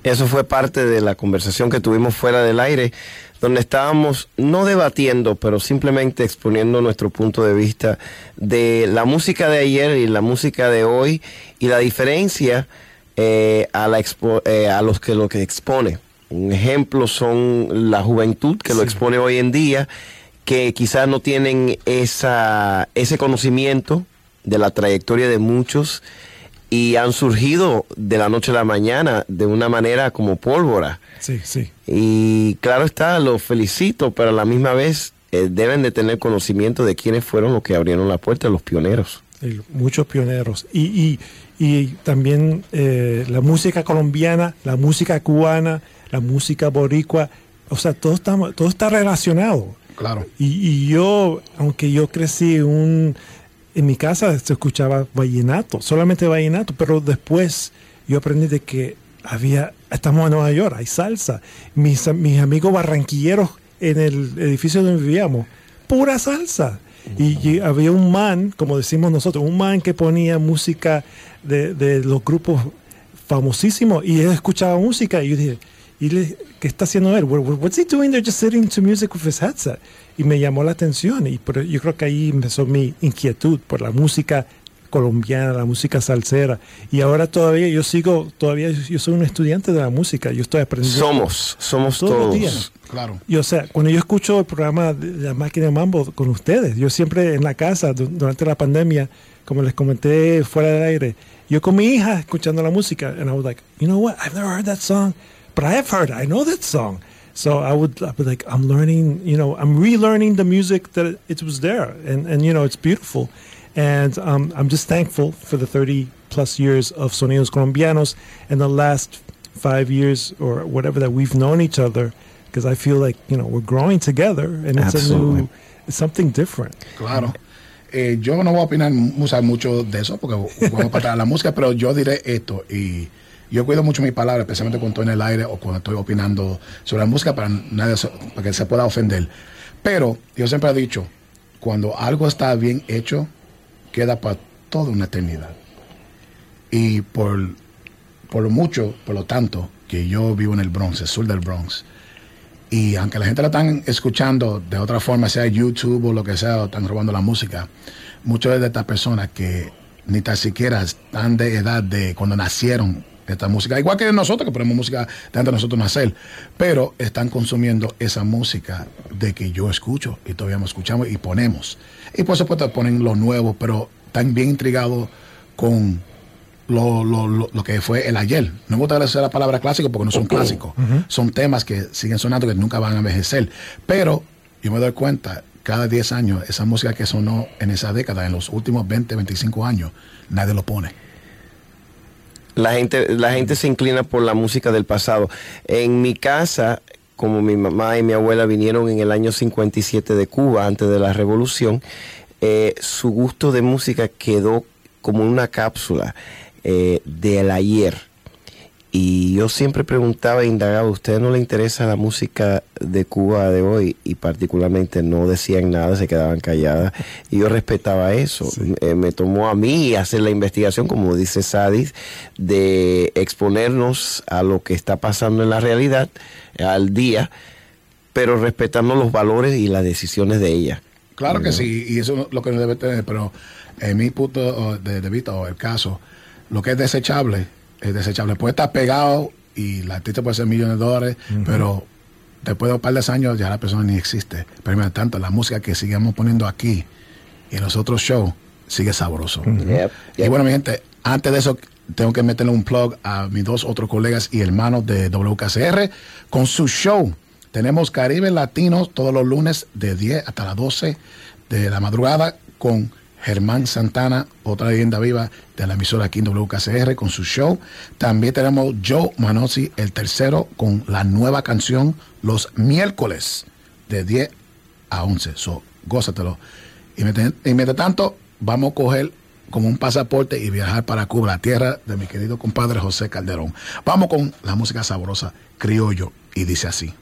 Eso fue parte de la conversación que tuvimos fuera del aire, donde estábamos no debatiendo, pero simplemente exponiendo nuestro punto de vista de la música de ayer y la música de hoy y la diferencia eh, a, la expo- eh, a los que lo que expone. Un ejemplo son la juventud que lo expone hoy en día, que quizás no tienen esa, ese conocimiento de la trayectoria de muchos y han surgido de la noche a la mañana de una manera como pólvora. Sí, sí. Y claro está, los felicito, pero a la misma vez eh, deben de tener conocimiento de quiénes fueron los que abrieron la puerta, los pioneros. Sí, muchos pioneros. Y, y, y también eh, la música colombiana, la música cubana, la música boricua, o sea, todo está, todo está relacionado. Claro. Y, y yo, aunque yo crecí en un, en mi casa se escuchaba vallenato, solamente vallenato, pero después yo aprendí de que había, estamos en Nueva York, hay salsa. Mis, mis amigos barranquilleros en el edificio donde vivíamos, pura salsa. Y, había un man, como decimos nosotros, un man que ponía música de, de los grupos famosísimos y él escuchaba música y yo dije, ¿y le- qué está haciendo él? What- What's he doing there just sitting to music with his headset? Y me llamó la atención y por- yo creo que ahí empezó mi inquietud por la música colombiana, la música salsera. Y ahora todavía yo sigo, todavía yo soy un estudiante de la música, yo estoy aprendiendo. Somos, somos Todos los todos. días. Claro. Y o sea, cuando yo escucho el programa de la máquina de mambo con ustedes, yo siempre en la casa du- durante la pandemia, como les comenté fuera del aire, yo con mi hija escuchando la música, and I was like, you know what, I've never heard that song, but I have heard, I know that song. So I would, I'd be like, I'm learning, you know, I'm relearning the music that it was there, and and you know, it's beautiful, and um, I'm just thankful for the 30 plus years of Sonidos Colombianos and the last five years or whatever that we've known each other because I feel like you know we're growing together and it's a new it's something different. Claro. Eh, yo no voy a opinar mucho, mucho de eso porque vamos para la música, pero yo diré esto y yo cuido mucho mi palabra, especialmente cuando estoy en el aire o cuando estoy opinando sobre la música para, nadie, para que se pueda ofender. Pero yo siempre he dicho, cuando algo está bien hecho, queda para toda una eternidad. Y por, por mucho, por lo tanto, que yo vivo en el Bronx, el sur del Bronx, y aunque la gente la están escuchando de otra forma, sea YouTube o lo que sea, están robando la música, muchas de estas personas que ni tan siquiera están de edad de cuando nacieron esta música, igual que nosotros que ponemos música de antes de nosotros nacer, pero están consumiendo esa música de que yo escucho y todavía nos escuchamos y ponemos. Y por supuesto ponen lo nuevo, pero están bien intrigados con lo, lo, lo, lo que fue el ayer. No me gusta decir la palabra clásico porque no son clásicos. Son temas que siguen sonando que nunca van a envejecer. Pero yo me doy cuenta, cada 10 años, esa música que sonó en esa década, en los últimos 20, 25 años, nadie lo pone. La gente, la gente se inclina por la música del pasado. En mi casa, como mi mamá y mi abuela vinieron en el año 57 de Cuba, antes de la revolución, eh, su gusto de música quedó como una cápsula eh, del ayer. Y yo siempre preguntaba e indagaba, ¿a usted no le interesa la música de Cuba de hoy? Y particularmente no decían nada, se quedaban calladas. Y yo respetaba eso. Eh, me tomó a mí hacer la investigación, como dice Sadis, de exponernos a lo que está pasando en la realidad, eh, al día, pero respetando los valores y las decisiones de ella. Claro que sí, y eso es lo que no debe tener, pero en mi punto de, de vista o el caso, lo que es desechable, es desechable. Puede estar pegado y la artista puede ser millones de dólares, pero después de un par de años ya la persona ni existe. Pero mientras tanto, la música que sigamos poniendo aquí y en los otros shows sigue sabroso. Y bueno, mi gente, antes de eso, tengo que meterle un plug a mis dos otros colegas y hermanos de WKCR con su show. Tenemos Caribe Latinos todos los lunes de 10 hasta las 12 de la madrugada con Germán Santana, otra leyenda viva de la emisora aquí en WKCR con su show. También tenemos Joe Manozzi, el tercero, con la nueva canción los miércoles de 10 a 11. So, gózatelo. Y mientras, y mientras tanto, vamos a coger como un pasaporte y viajar para Cuba, la tierra de mi querido compadre José Calderón. Vamos con la música sabrosa criollo y dice así.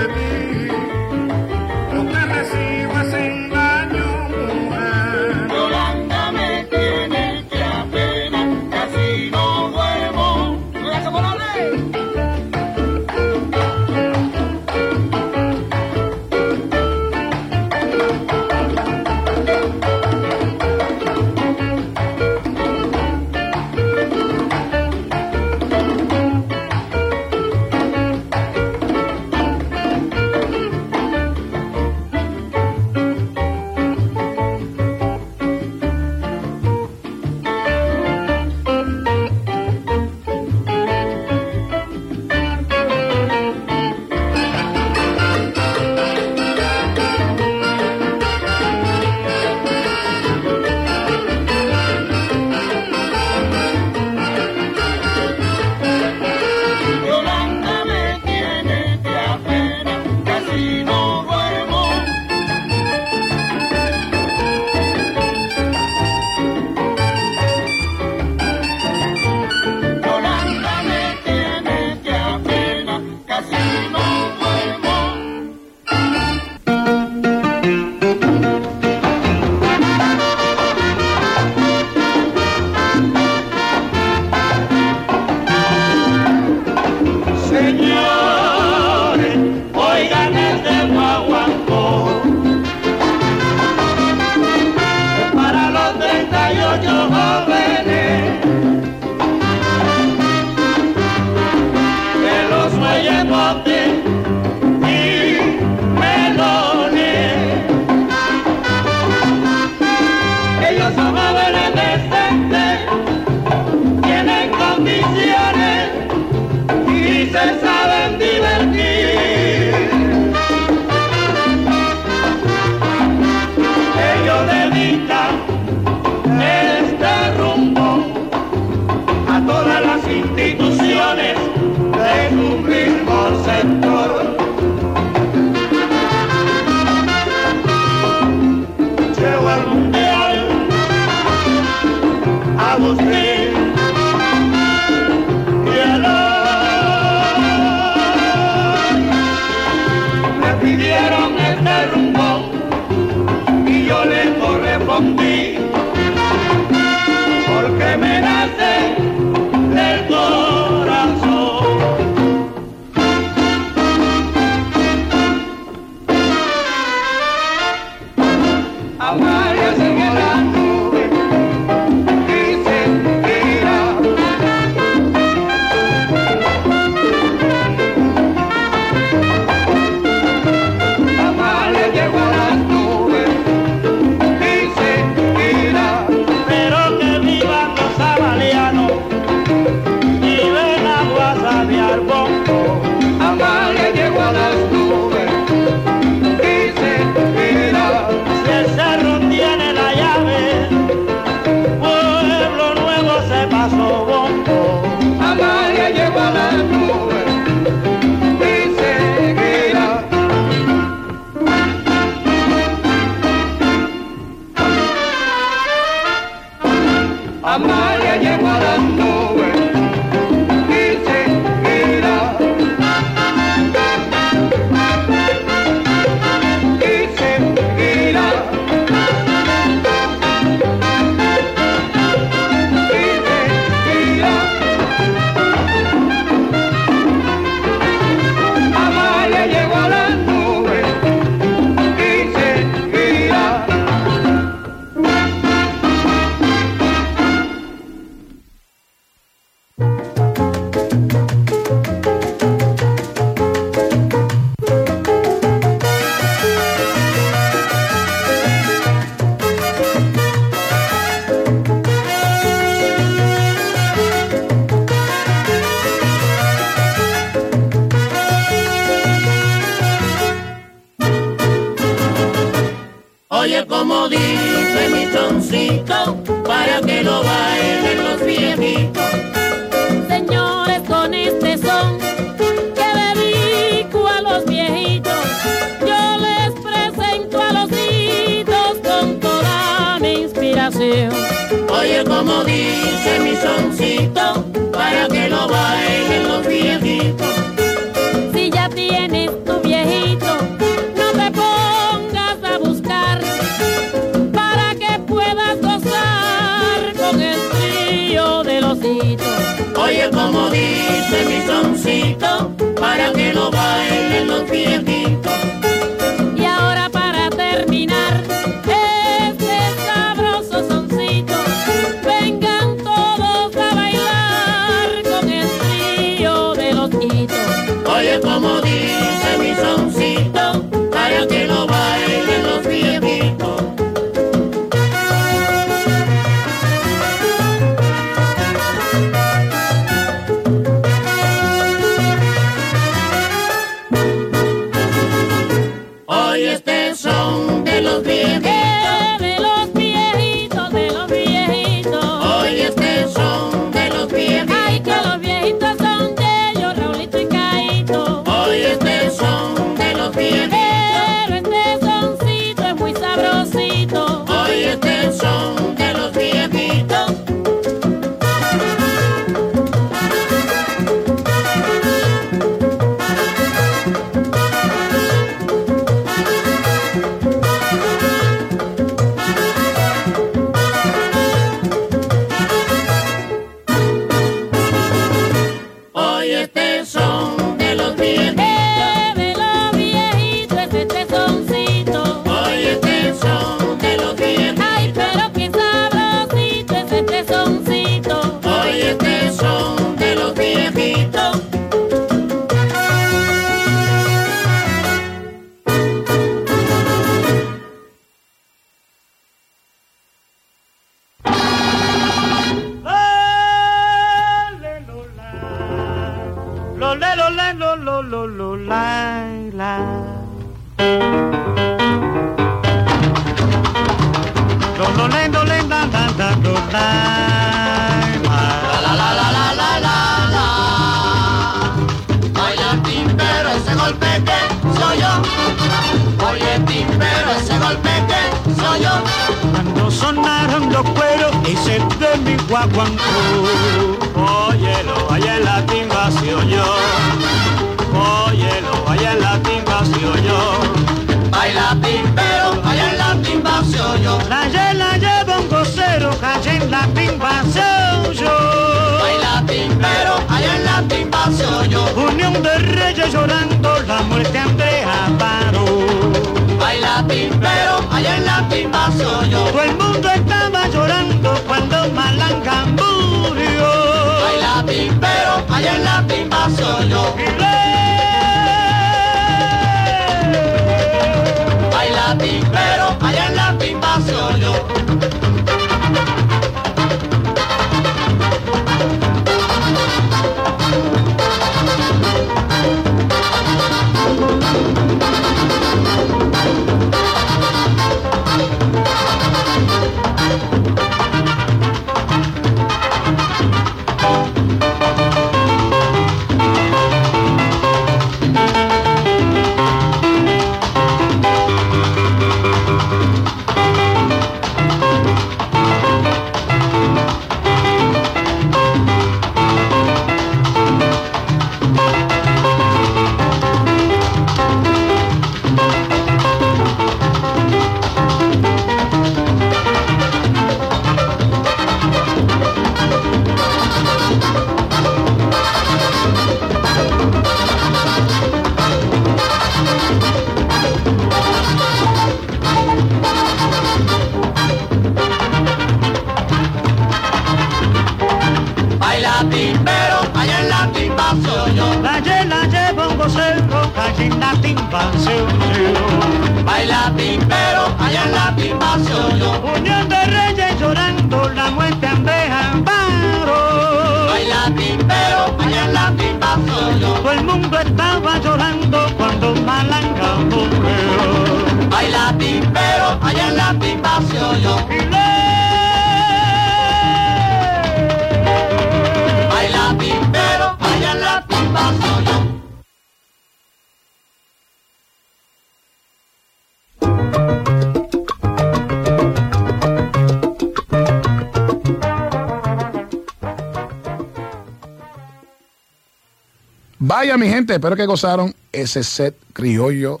Gente, espero que gozaron ese set criollo.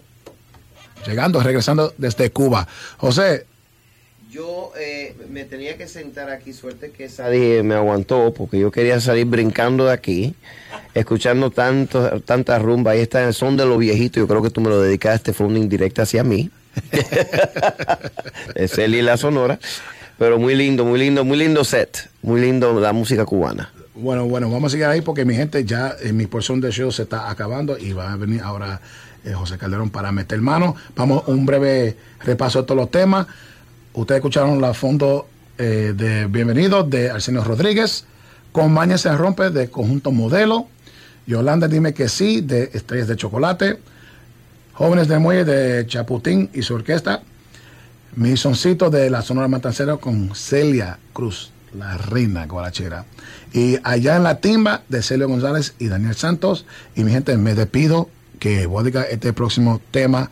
Llegando, regresando desde Cuba. José, Yo eh, me tenía que sentar aquí, suerte que Sadie me aguantó, porque yo quería salir brincando de aquí, escuchando tanto, tanta rumba. Ahí está el son de los viejitos, yo creo que tú me lo dedicaste, fue una indirecta hacia mí. es él y la sonora. Pero muy lindo, muy lindo, muy lindo set. Muy lindo la música cubana. Bueno, bueno, vamos a seguir ahí porque mi gente ya en mi porción de show se está acabando y va a venir ahora eh, José Calderón para meter mano. Vamos a un breve repaso de todos los temas. Ustedes escucharon la fondo eh, de Bienvenidos de Arsenio Rodríguez, con Maña se rompe de Conjunto Modelo, Yolanda Dime que sí de Estrellas de Chocolate, Jóvenes de Muelle de Chaputín y su orquesta, Mi Soncito de la Sonora Matancera con Celia Cruz, la reina guarachera. Y allá en la timba de Celio González y Daniel Santos. Y mi gente, me despido que voy a dedicar este próximo tema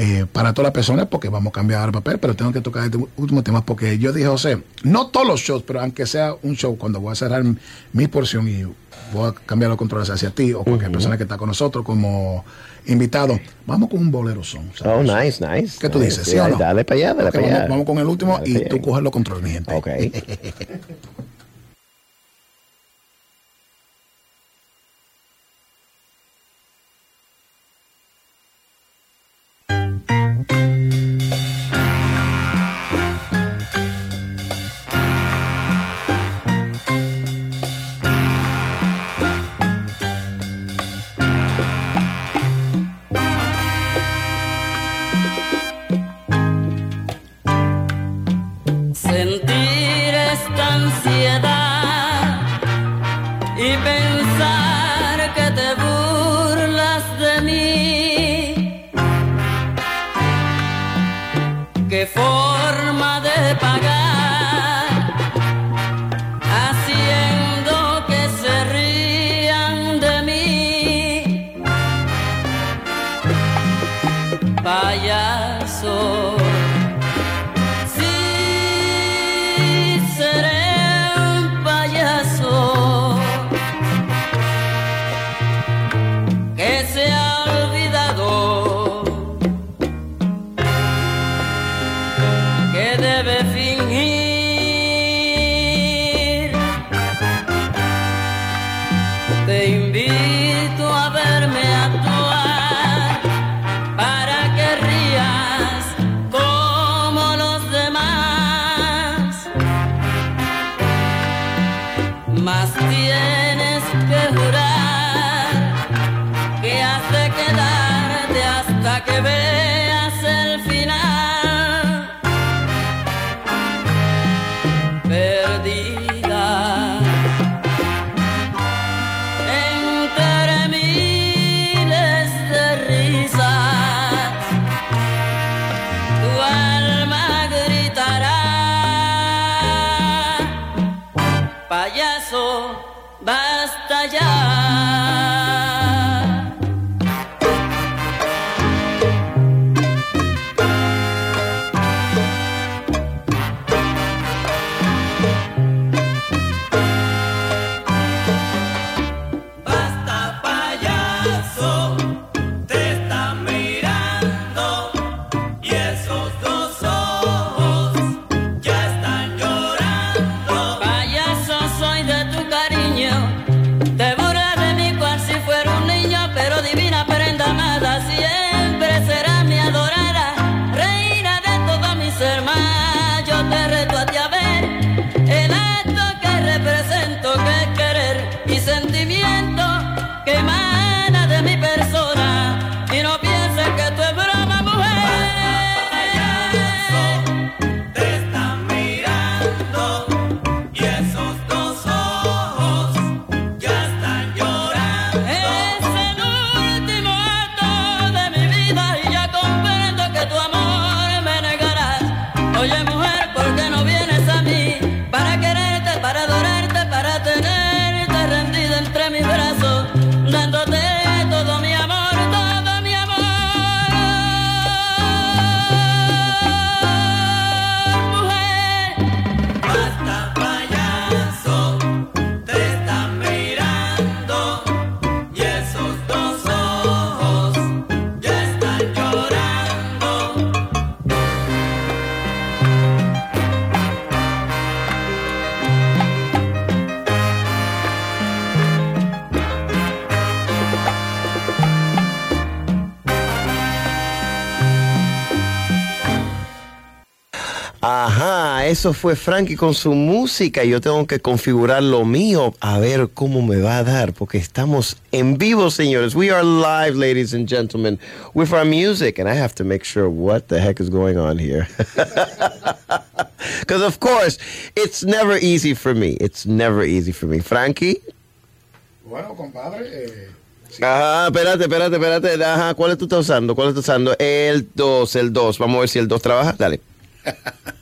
eh, para todas las personas porque vamos a cambiar el papel, pero tengo que tocar este último tema porque yo dije, José, no todos los shows, pero aunque sea un show, cuando voy a cerrar mi, mi porción y voy a cambiar los controles hacia ti o cualquier persona que está con nosotros como invitado, vamos con un bolero son. Oh, nice, nice. ¿Qué tú nice. dices? ¿Sí o no? Dale para allá, dale para vamos, allá. vamos con el último Dale y tú coges los controles, mi gente. Ok. eso fue Frankie con su música. Yo tengo que configurar lo mío a ver cómo me va a dar, porque estamos en vivo, señores. We are live, ladies and gentlemen, with our music, and I have to make sure what the heck is going on here. Because, of course, it's never easy for me. It's never easy for me. Frankie? Bueno, compadre, eh, Ajá, espérate, espérate, espérate. Ajá, ¿cuál tú estás usando? ¿Cuál estás usando? El 2, el 2. Vamos a ver si el 2 trabaja. Dale.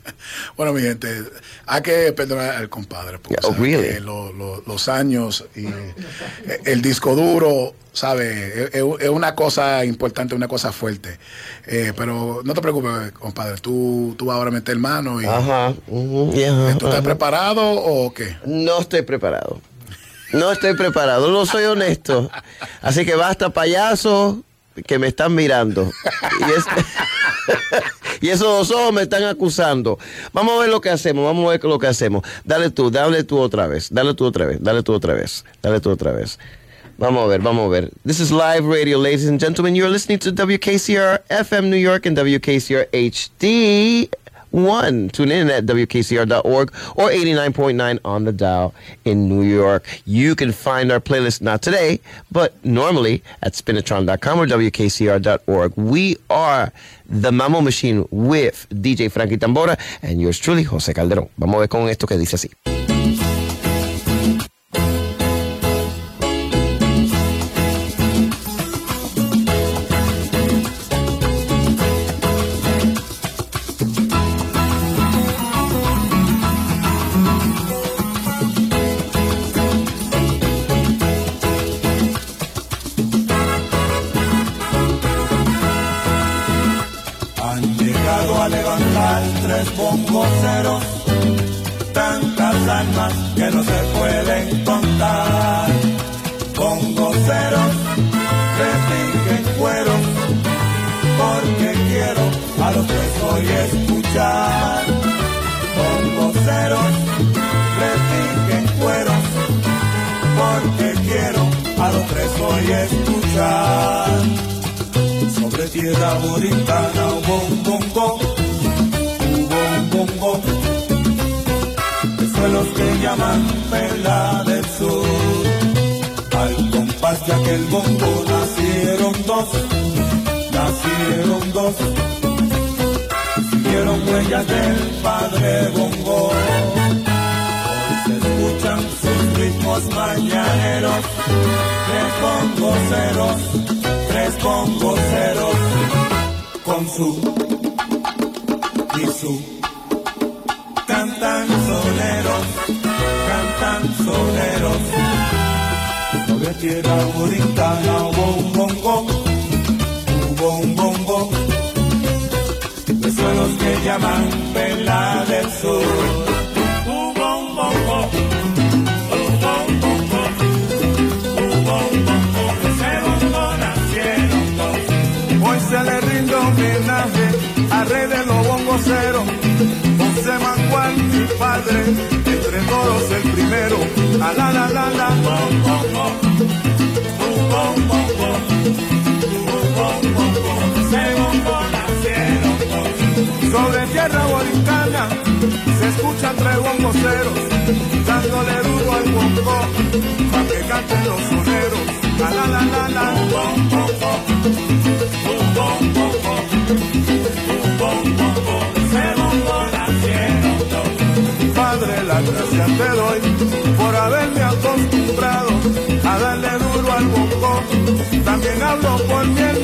bueno, mi gente, hay que perdonar al compadre. Porque, Oh, sabe, really? que lo- lo- los años y eh, el disco duro, ¿sabe? Es, una cosa importante, una cosa fuerte. Eh, pero no te preocupes, compadre. Tú, tú vas ahora a meter mano y. Ajá. ujú, y ajá, ¿Tú estás preparado o qué? No estoy preparado. No estoy preparado, no soy honesto. Así que basta payaso que me están mirando. Y, es- y esos dos ojos me están acusando. Vamos a ver lo que hacemos, vamos a ver lo que hacemos. Dale tú, dale tú otra vez, dale tú otra vez, dale tú otra vez, dale tú otra vez. Vamos a ver, vamos a ver. This is live radio, ladies and gentlemen. You're listening to WKCR FM New York and WKCR HD. One. Tune in at WKCR.org or 89.9 on the dial in New York. You can find our playlist not today, but normally at spinatron.com or WKCR.org. We are the Mamo Machine with DJ Frankie Tambora and yours truly, José Calderón. Vamos a ver con esto que dice así. Sobre tierra bonitana, un bongo, un bongo, de suelos que llaman Perla del Sur. Al compás de aquel bongo nacieron dos, nacieron dos, siguieron huellas del padre bongo. Hoy se escuchan sus ritmos mañaneros, tres bongoceros tres bongoceros con su y su cantan soneros, cantan soneros sobre tierra puritana hubo un bongo, hubo un bongo de suelos que llaman Vela del Sur. Le rinde homenaje al rey de los bongoceros, José Manuel, mi padre, entre todos el primero. A la la la la. Sobre tierra bolincana se escuchan tres bongoceros, dándole duro al bongo, para que los soneros. A la la Padre, la gracia te doy por haberme acostumbrado a darle duro al bongo. También hablo por mi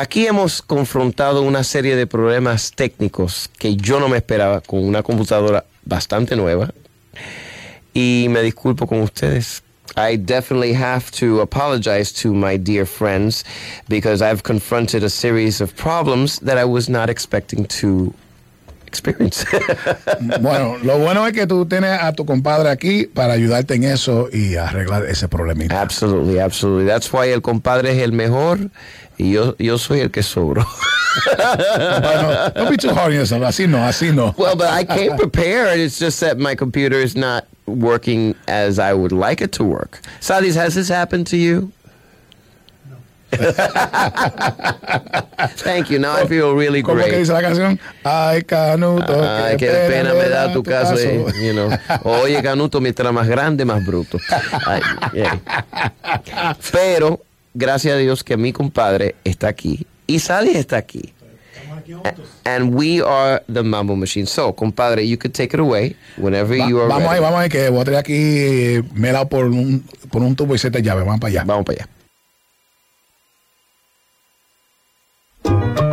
aquí hemos confrontado una serie de problemas técnicos que yo no me esperaba con una computadora bastante nueva. Y me disculpo con ustedes. I definitely have to apologize to my dear friends because I've confronted a series of problems that I was not expecting to experience. Bueno, lo bueno es que tú tienes a tu compadre aquí para ayudarte en eso y arreglar ese problemita. Absolutely, absolutely. That's why el compadre es el mejor y yo, yo soy el que sobro. Don't be too hard on yourself. Así no, así no. Well, but I came prepared. It's just that my computer is not working as I would like it to work. Sadis, has this happened to you? Thank you. Now I feel really ¿Cómo que great. dice la canción? Ay, Canuto. Ay, qué pena me da tu caso. eh, you know. Oye, Canuto, mientras más grande, más bruto. Ay, yeah. Pero, gracias a Dios que mi compadre está aquí y Sadie está aquí. And we are the Mambo Machine. So, compadre, you could take it away whenever Va- you are vamos ahí, ready. vamos ahí, que voy a traer aquí melado por un, por un tubo y siete llaves. Vamos para allá. Vamos para allá.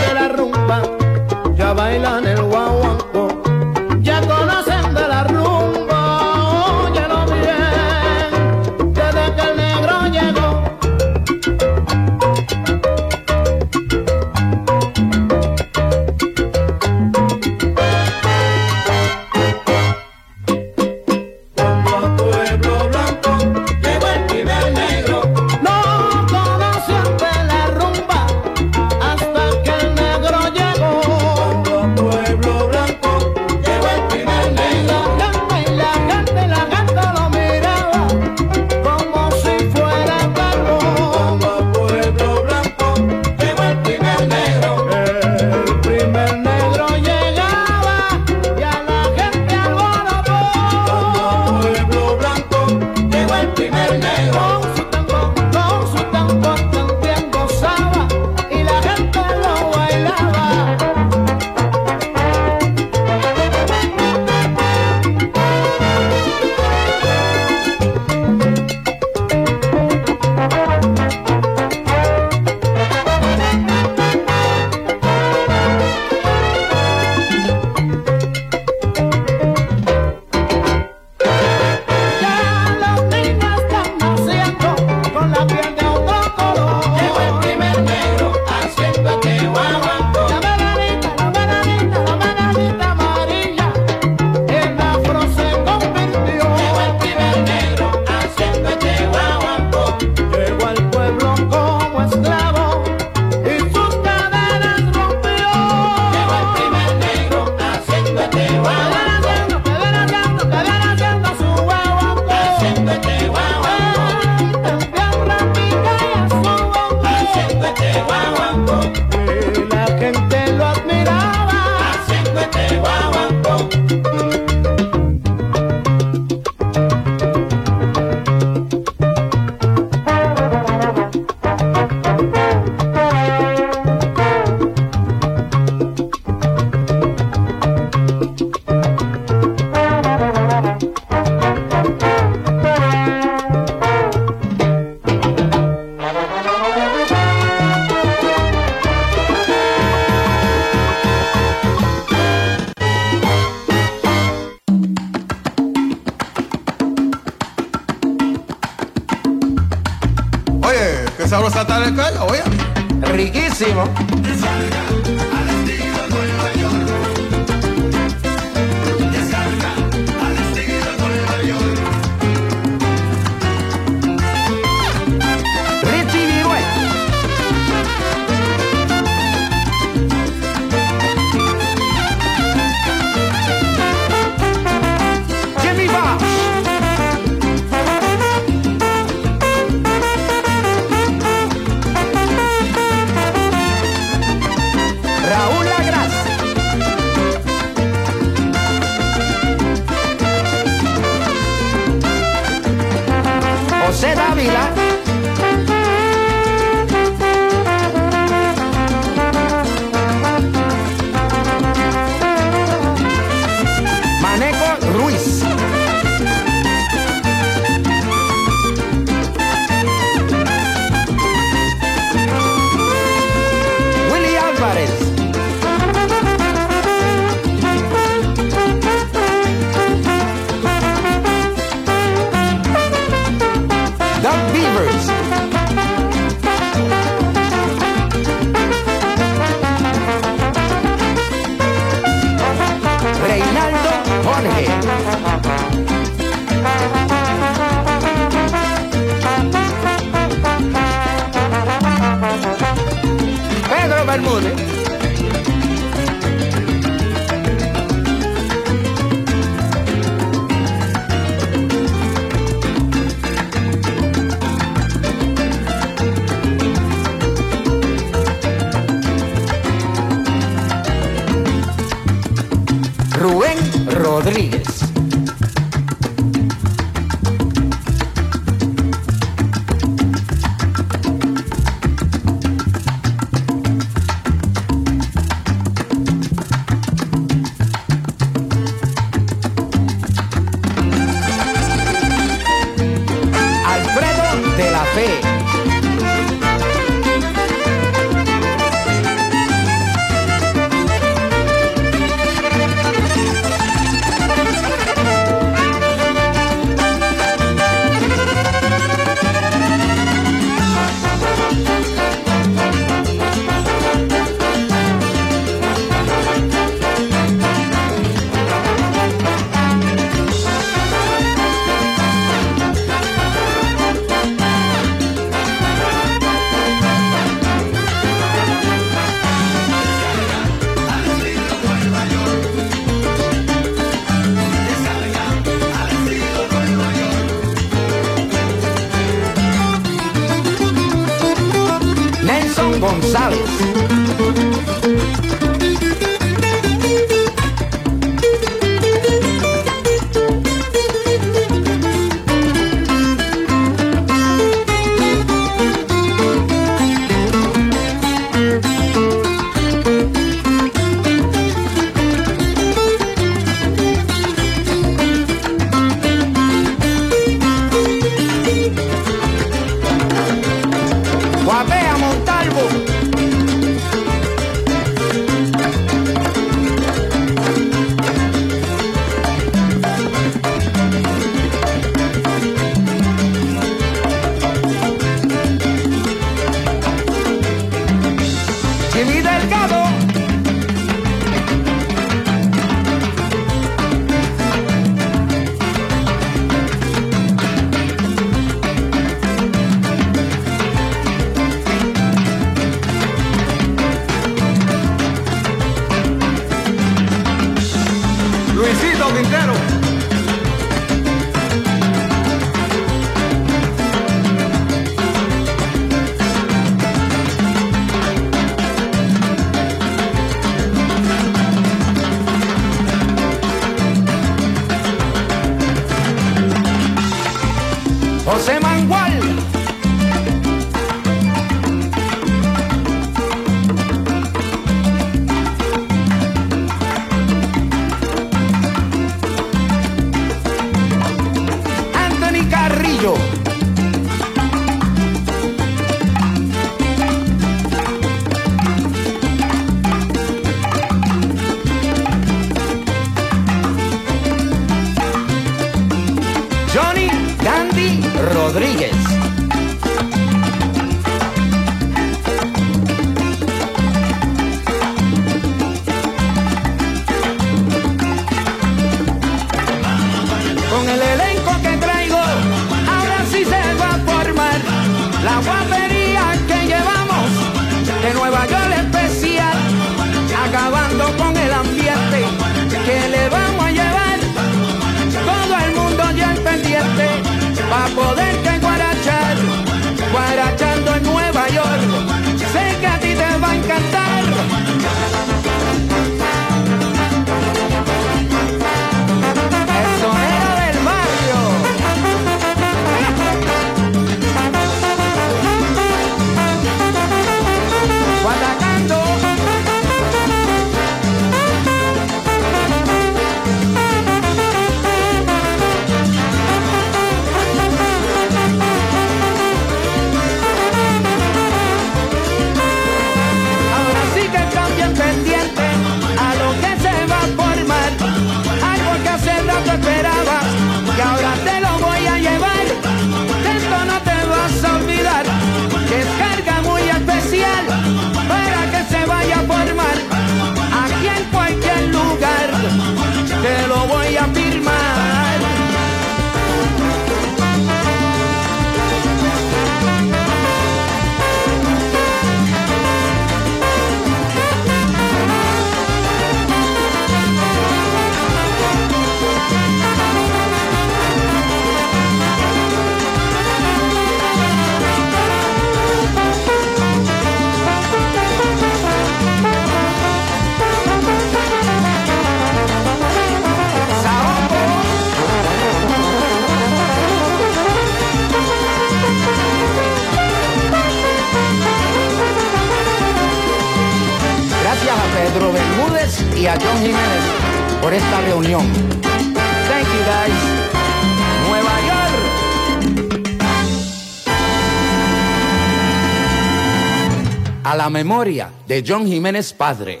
Memoria de John Jiménez padre.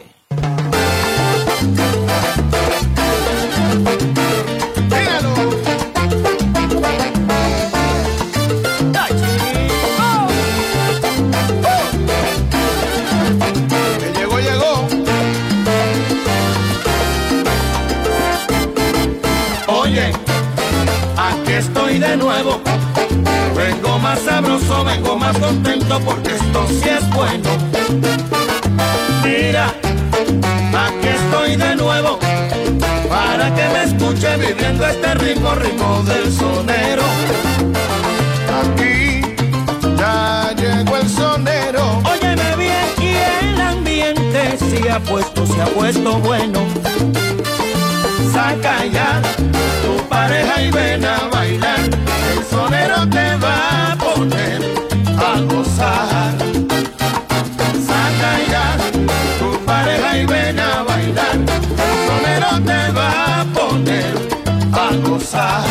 Llegó, llegó. Oye, aquí estoy de nuevo. Vengo más sabroso, vengo más contento porque esto sí es bueno. Mira, aquí estoy de nuevo, para que me escuche viviendo este ritmo, ritmo del sonero. Aquí ya llegó el sonero. Óyeme bien y el ambiente se ha puesto, se ha puesto bueno. Saca ya tu pareja y ven a bailar. El sonero te va a poner a gozar. Tu pareja y ven a bailar, el sonero te va a poner a gozar.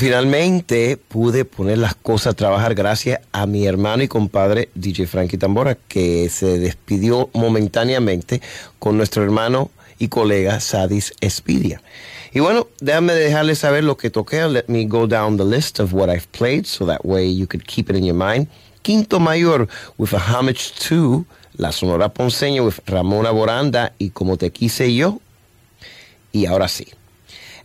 Finalmente pude poner las cosas a trabajar gracias a mi hermano y compadre DJ Frankie Tambora, que se despidió momentáneamente con nuestro hermano y colega Sadis Espidia. Y bueno, déjame dejarles saber lo que toqué. Let me go down the list of what I've played so that way you could keep it in your mind. Quinto Mayor with a homage to La Sonora Ponceña with Ramona Boranda y Como Te Quise Yo. Y ahora sí.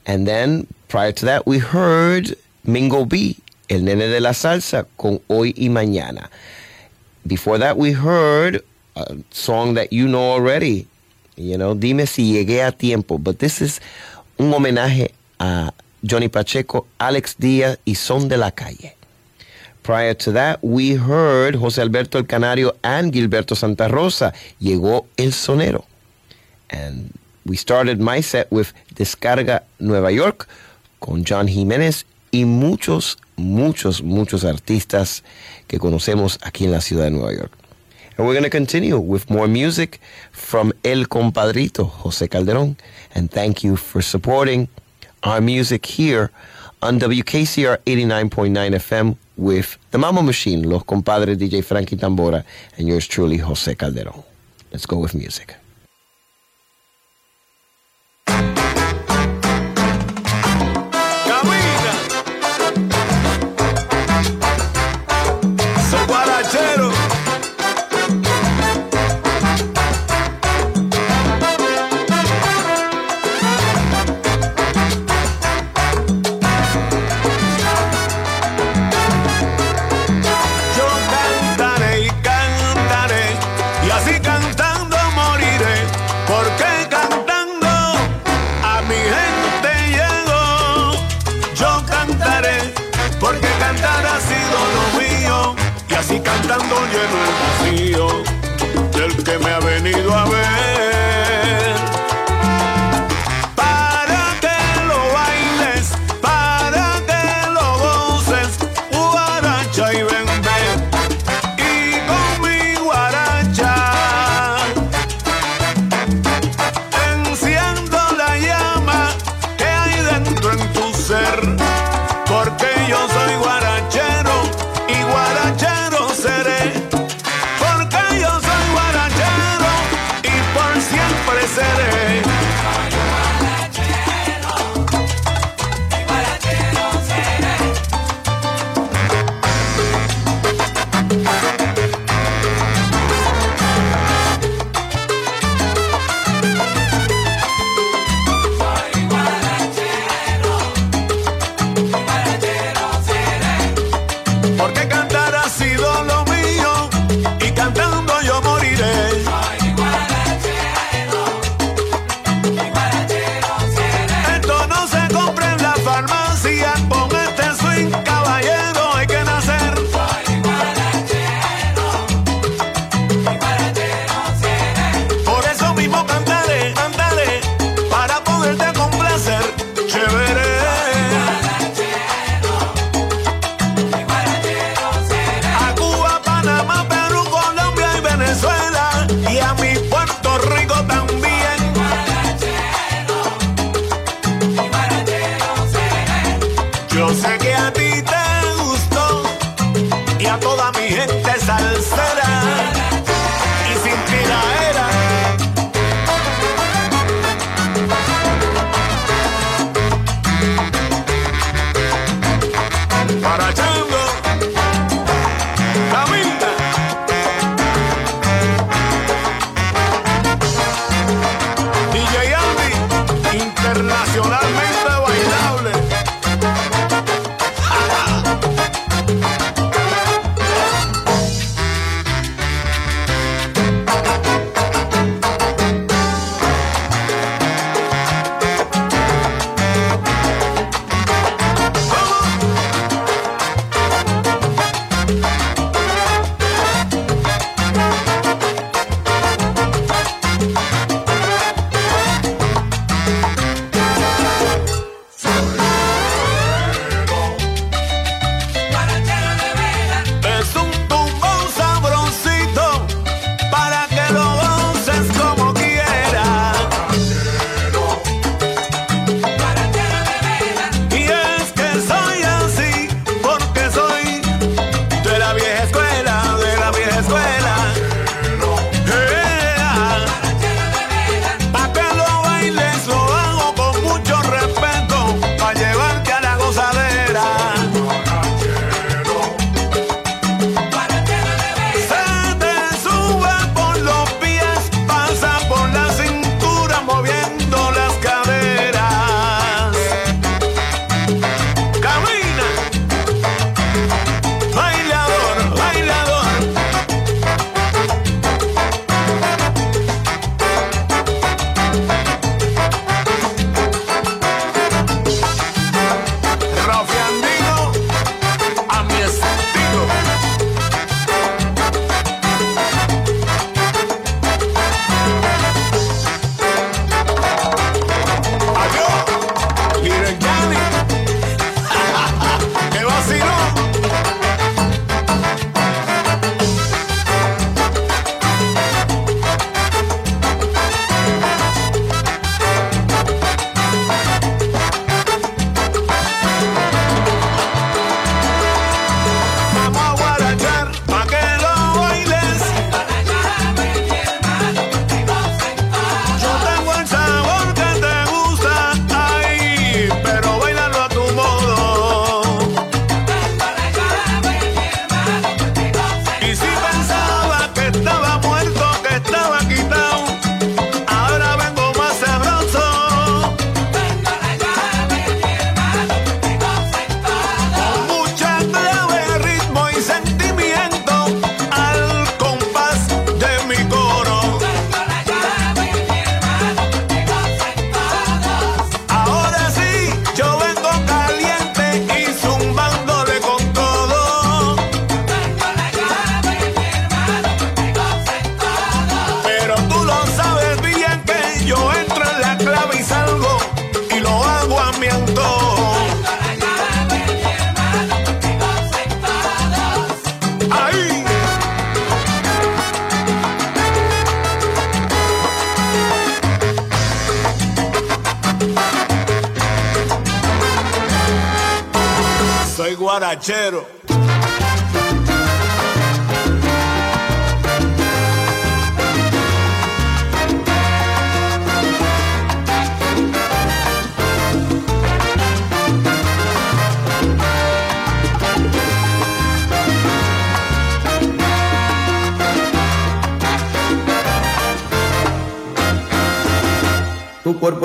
And then prior to that, we heard Mingo B, El Nene de la Salsa, con Hoy y Mañana. Before that, we heard a song that you know already. You know, Dime si llegué a tiempo. But this is un homenaje a Johnny Pacheco, Alex Díaz y Son de la Calle. Prior to that, we heard José Alberto El Canario and Gilberto Santa Rosa. Llegó El Sonero. And we started my set with Descarga Nueva York con John Jiménez y muchos, muchos, muchos artistas que conocemos aquí en la ciudad de Nueva York. And we're going to continue with more music from El Compadrito, José Calderón. And thank you for supporting our music here on WKCR 89.9 FM with the Mama Machine, Los Compadres DJ Frankie Tambora, and yours truly, José Calderón. Let's go with music. Cantando lleno el vacío del que me ha venido a ver.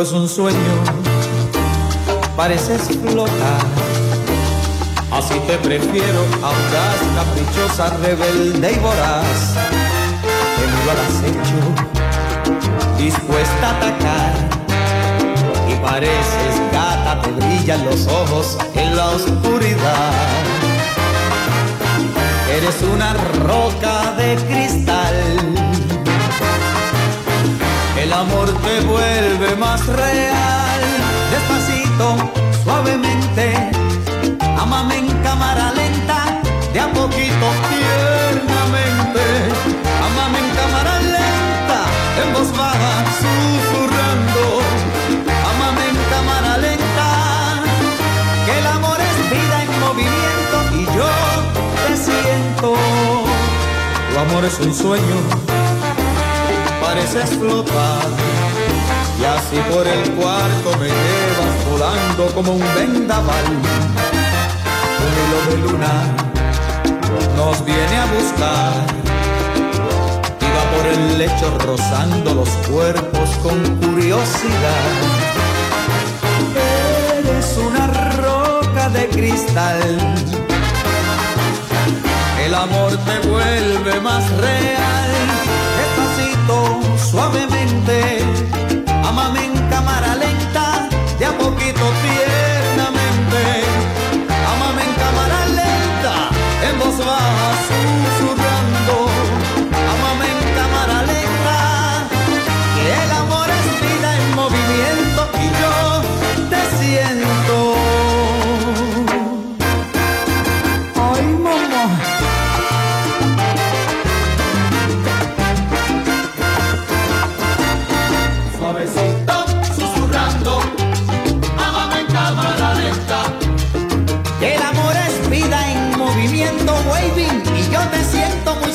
Es un sueño, pareces flotar. Así te prefiero, audaz, caprichosa, rebelde y voraz. Te miro al acecho, dispuesta a atacar. Y pareces gata, te brillan los ojos en la oscuridad. Eres una roca de cristal. El amor te vuelve más real. Despacito, suavemente. Amame en cámara lenta, de a poquito tiernamente. Amame en cámara lenta, en voz baja, susurrando. Amame en cámara lenta, que el amor es vida en movimiento y yo te siento. Tu amor es un sueño pareces flotar y así por el cuarto me llevas volando como un vendaval. Un hilo de luna nos viene a buscar y va por el lecho rozando los cuerpos con curiosidad. Eres una roca de cristal. El amor te vuelve más real suavemente. Amame en cámara lenta, de a poquito tiernamente. Amame en cámara lenta, en voz baja,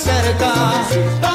cerca.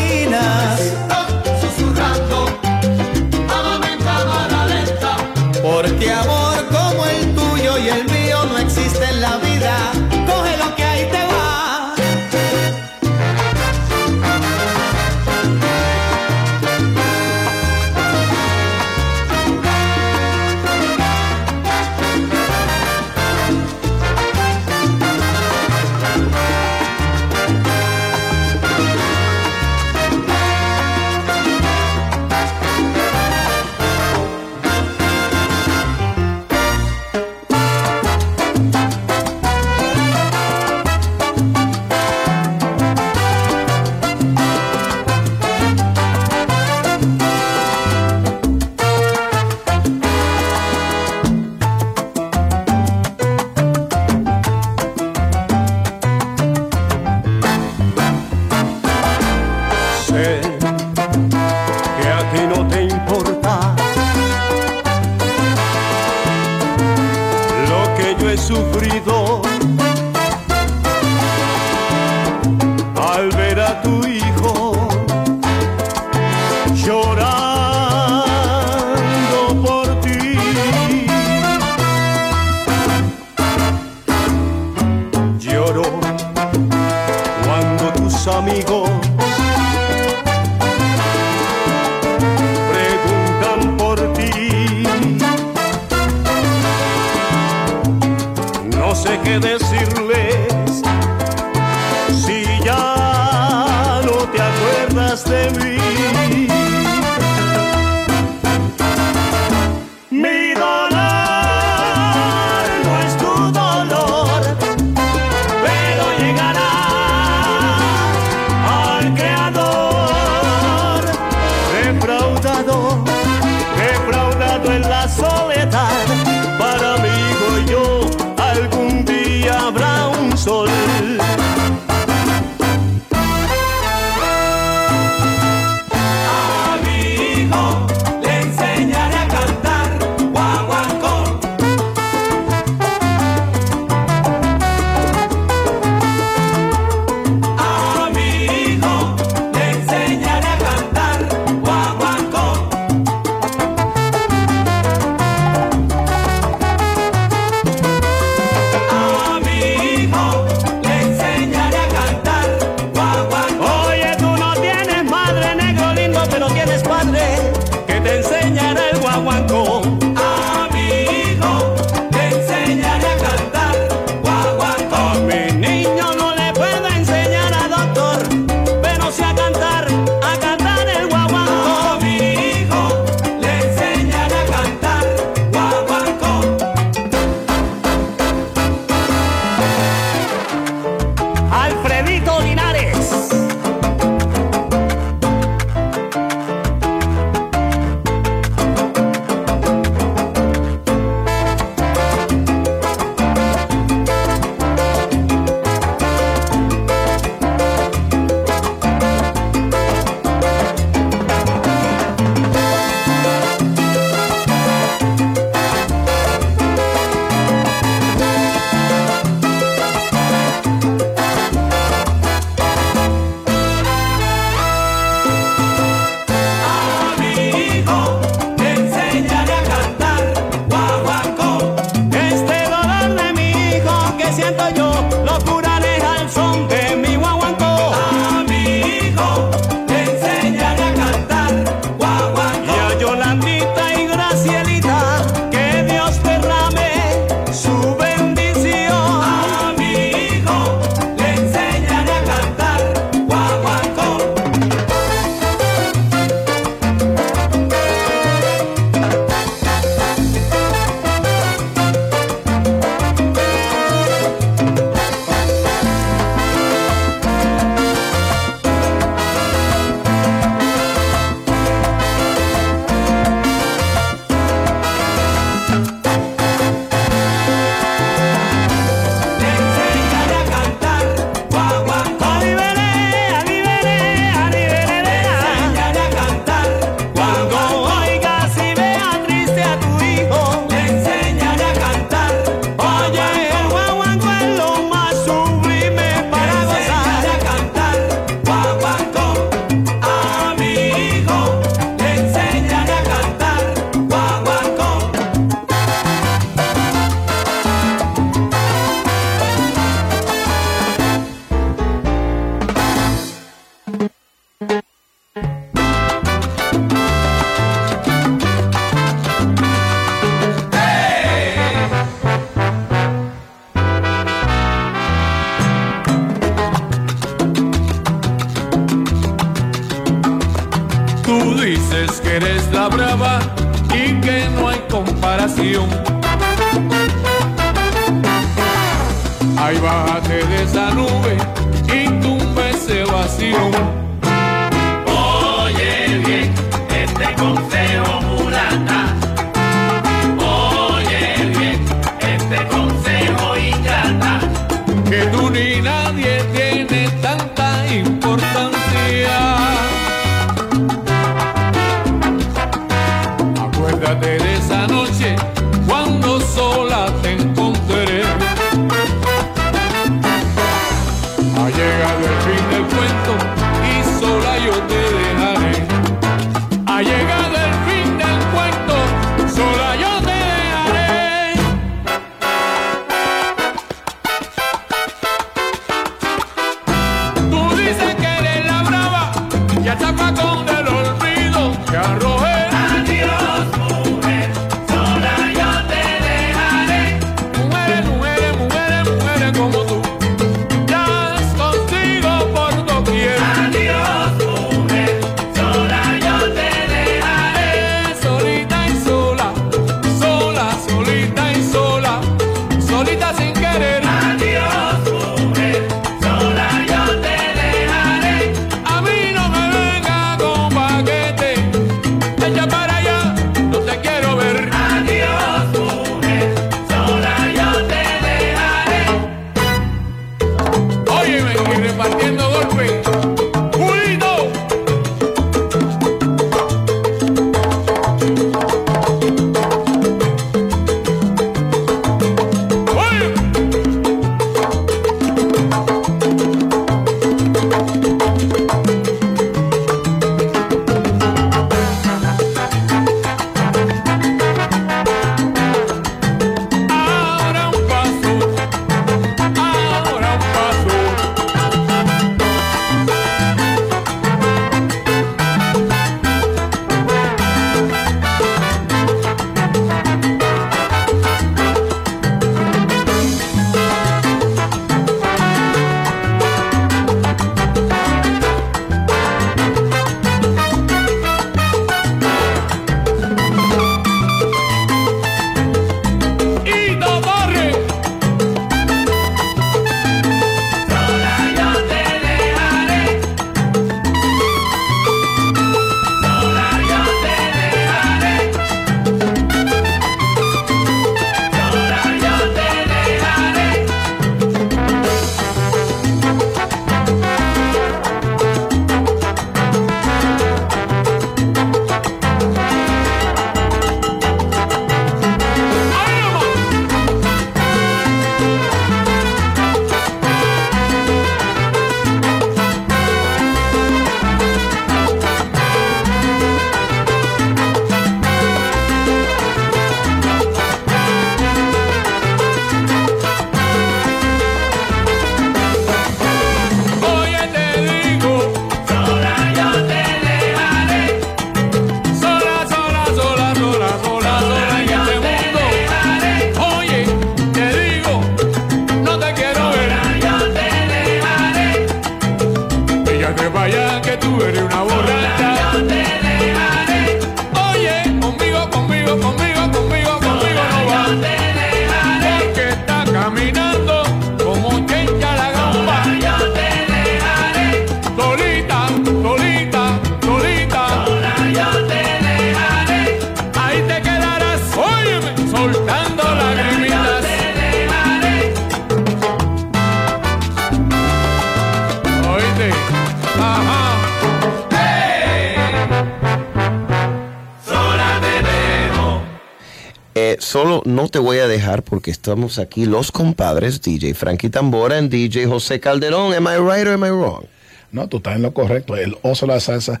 Porque estamos aquí los compadres, DJ Frankie Tambora y DJ José Calderón. Am I right or am I wrong? No, tú estás en lo correcto. El oso de la salsa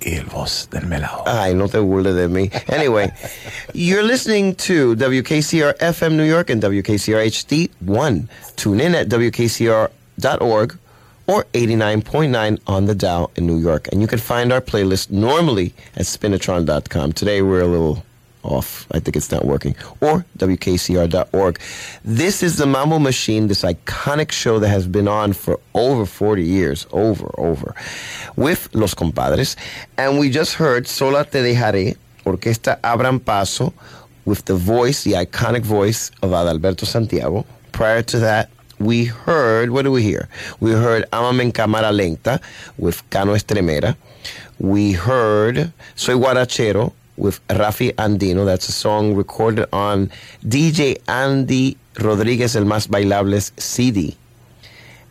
y el voz del melao. Ay, no te burles de mí. Anyway, you're listening to WKCR FM New York and WKCR HD 1. Tune in at WKCR.org or 89.9 on the dial in New York. And you can find our playlist normally at spinatron.com. Today we're a little off. I think it's not working. Or WKCR.org. This is the Mambo Machine, this iconic show that has been on for over 40 years, over, over, with Los Compadres. And we just heard Sola Te Dejaré, Orquesta Abran Paso, with the voice, the iconic voice of Adalberto Santiago. Prior to that, we heard, what do we hear? We heard Amame en Cámara Lenta with Cano Estremera. We heard Soy Guarachero with Rafi Andino. That's a song recorded on DJ Andy Rodriguez El Más Bailables CD.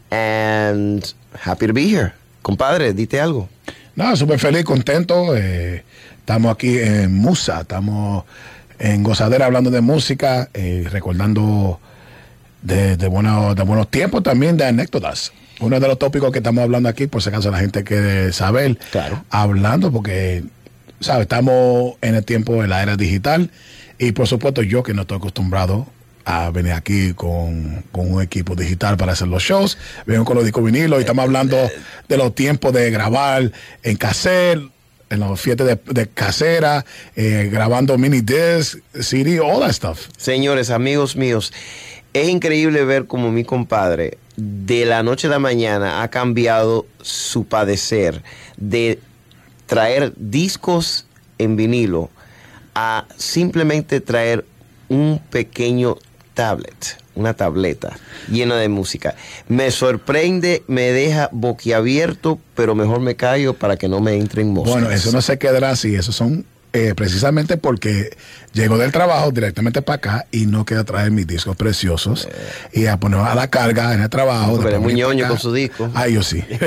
And happy to be here. Compadre, dite algo. No, súper feliz, contento. eh, estamos aquí en Musa, estamos en Gozadera hablando de música, eh, recordando de, de, buenos, de buenos tiempos también, de anécdotas. Uno de los tópicos que estamos hablando aquí, por si acaso la gente quiere saber, hablando, porque, ¿sabes? Estamos en el tiempo de la era digital y, por supuesto, yo que no estoy acostumbrado a venir aquí con, con un equipo digital para hacer los shows. Vengo con los discos vinilos y estamos hablando de los tiempos de grabar en cassette, en los fiestas de, casera, eh, grabando mini disc, CD, all that stuff. Señores, amigos míos, es increíble ver como mi compadre de la noche a la mañana ha cambiado su padecer de traer discos en vinilo a simplemente traer un pequeño tablet, una tableta llena de música. Me sorprende, me deja boquiabierto, pero mejor me callo para que no me entren moscas. Bueno, eso no se quedará así, eso son eh, precisamente porque llego del trabajo directamente para acá y no queda traer mis discos preciosos y a poner a la carga en el trabajo. Pero es muy ñoño con su disco. Ay, yo sí.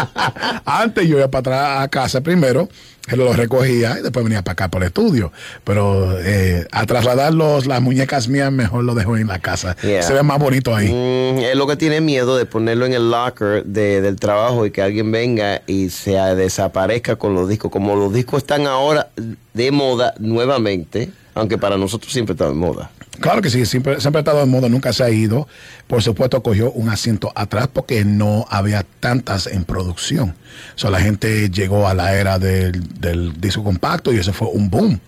Antes yo iba para atrás a casa primero, él lo recogía y después venía para acá por el estudio. Pero eh, a trasladar los, las muñecas mías, mejor lo dejo en la casa. Yeah. Se ve más bonito ahí. Mm, es lo que tiene miedo de ponerlo en el locker de- del trabajo y que alguien venga y se desaparezca con los discos. Como los discos están ahora de moda nuevamente, aunque para nosotros siempre están de moda. Claro que sí, siempre, siempre ha estado de moda, nunca se ha ido. Por supuesto, cogió un asiento atrás porque no había tantas en producción. O sea, la gente llegó a la era del, del disco compacto y eso fue un boom.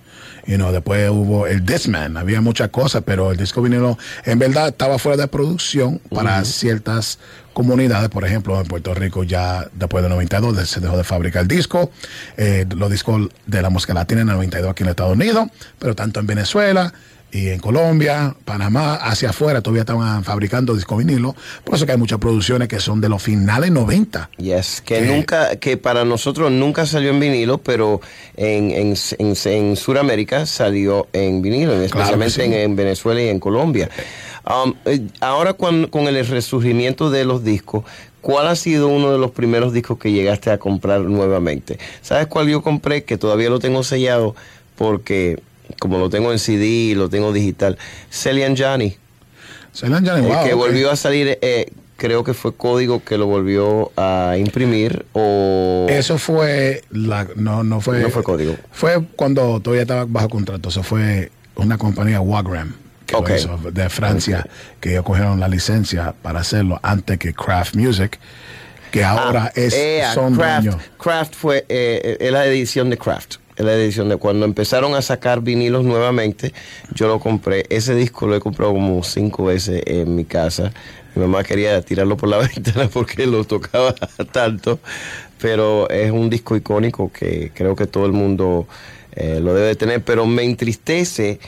You know, después hubo el Discman, había muchas cosas, pero el disco vinilo en verdad estaba fuera de producción para ciertas comunidades. Por ejemplo, en Puerto Rico ya después del 92 se dejó de fabricar el disco. Eh, los discos de la música latina en el 92 aquí en Estados Unidos, pero tanto en Venezuela y en Colombia, Panamá, hacia afuera todavía estaban fabricando disco vinilo. Por eso que hay muchas producciones que son de los finales 90. Yes, que nunca, que para nosotros nunca salió en vinilo, pero en, en, en, en Sudamérica salió en vinilo, especialmente sí. en, en Venezuela y en Colombia. Um, eh, ahora con, con el resurgimiento de los discos, ¿cuál ha sido uno de los primeros discos que llegaste a comprar nuevamente? ¿Sabes cuál yo compré? Que todavía lo tengo sellado porque como lo tengo en CD y lo tengo digital, Celian Johnny. Celian Johnny, El wow, que volvió a salir, eh, creo que fue Código que lo volvió a imprimir o... Eso fue, la, no, no fue. No fue código. Fue cuando todavía estaba bajo contrato. Eso fue una compañía Wagram que hizo, de Francia, que ellos cogieron la licencia para hacerlo antes que Craft Music, que ahora Ah, es eh, son Kraft, dueños. Kraft fue eh, es la edición de Kraft. La edición de cuando empezaron a sacar vinilos nuevamente, yo lo compré. Ese disco lo he comprado como cinco veces en mi casa. Mi mamá quería tirarlo por la ventana porque lo tocaba tanto, pero es un disco icónico que creo que todo el mundo eh, lo debe tener. Pero me entristece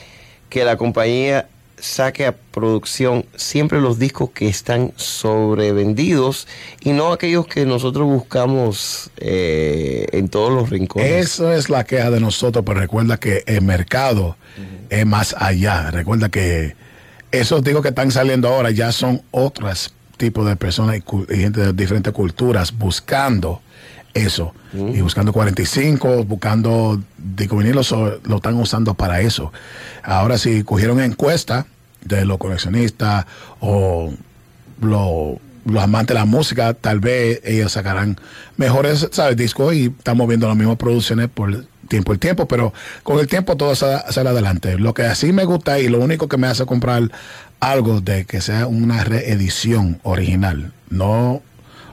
que la compañía saque a producción siempre los discos que están sobrevendidos y no aquellos que nosotros buscamos eh, en todos los rincones. Eso es la queja de nosotros, pero recuerda que el mercado es más allá. Recuerda que esos digo que están saliendo ahora ya son otros tipos de personas y, y gente de diferentes culturas buscando eso. Y buscando 45, buscando disco vinilo, so- lo están usando para eso. Ahora, si cogieron encuesta de los coleccionistas o lo- los amantes de la música, tal vez ellos sacarán mejores, ¿sabes? Discos y estamos viendo las mismas producciones por tiempo el tiempo, pero con el tiempo todo sale adelante. Lo que así me gusta y lo único que me hace comprar algo de que sea una reedición original, no,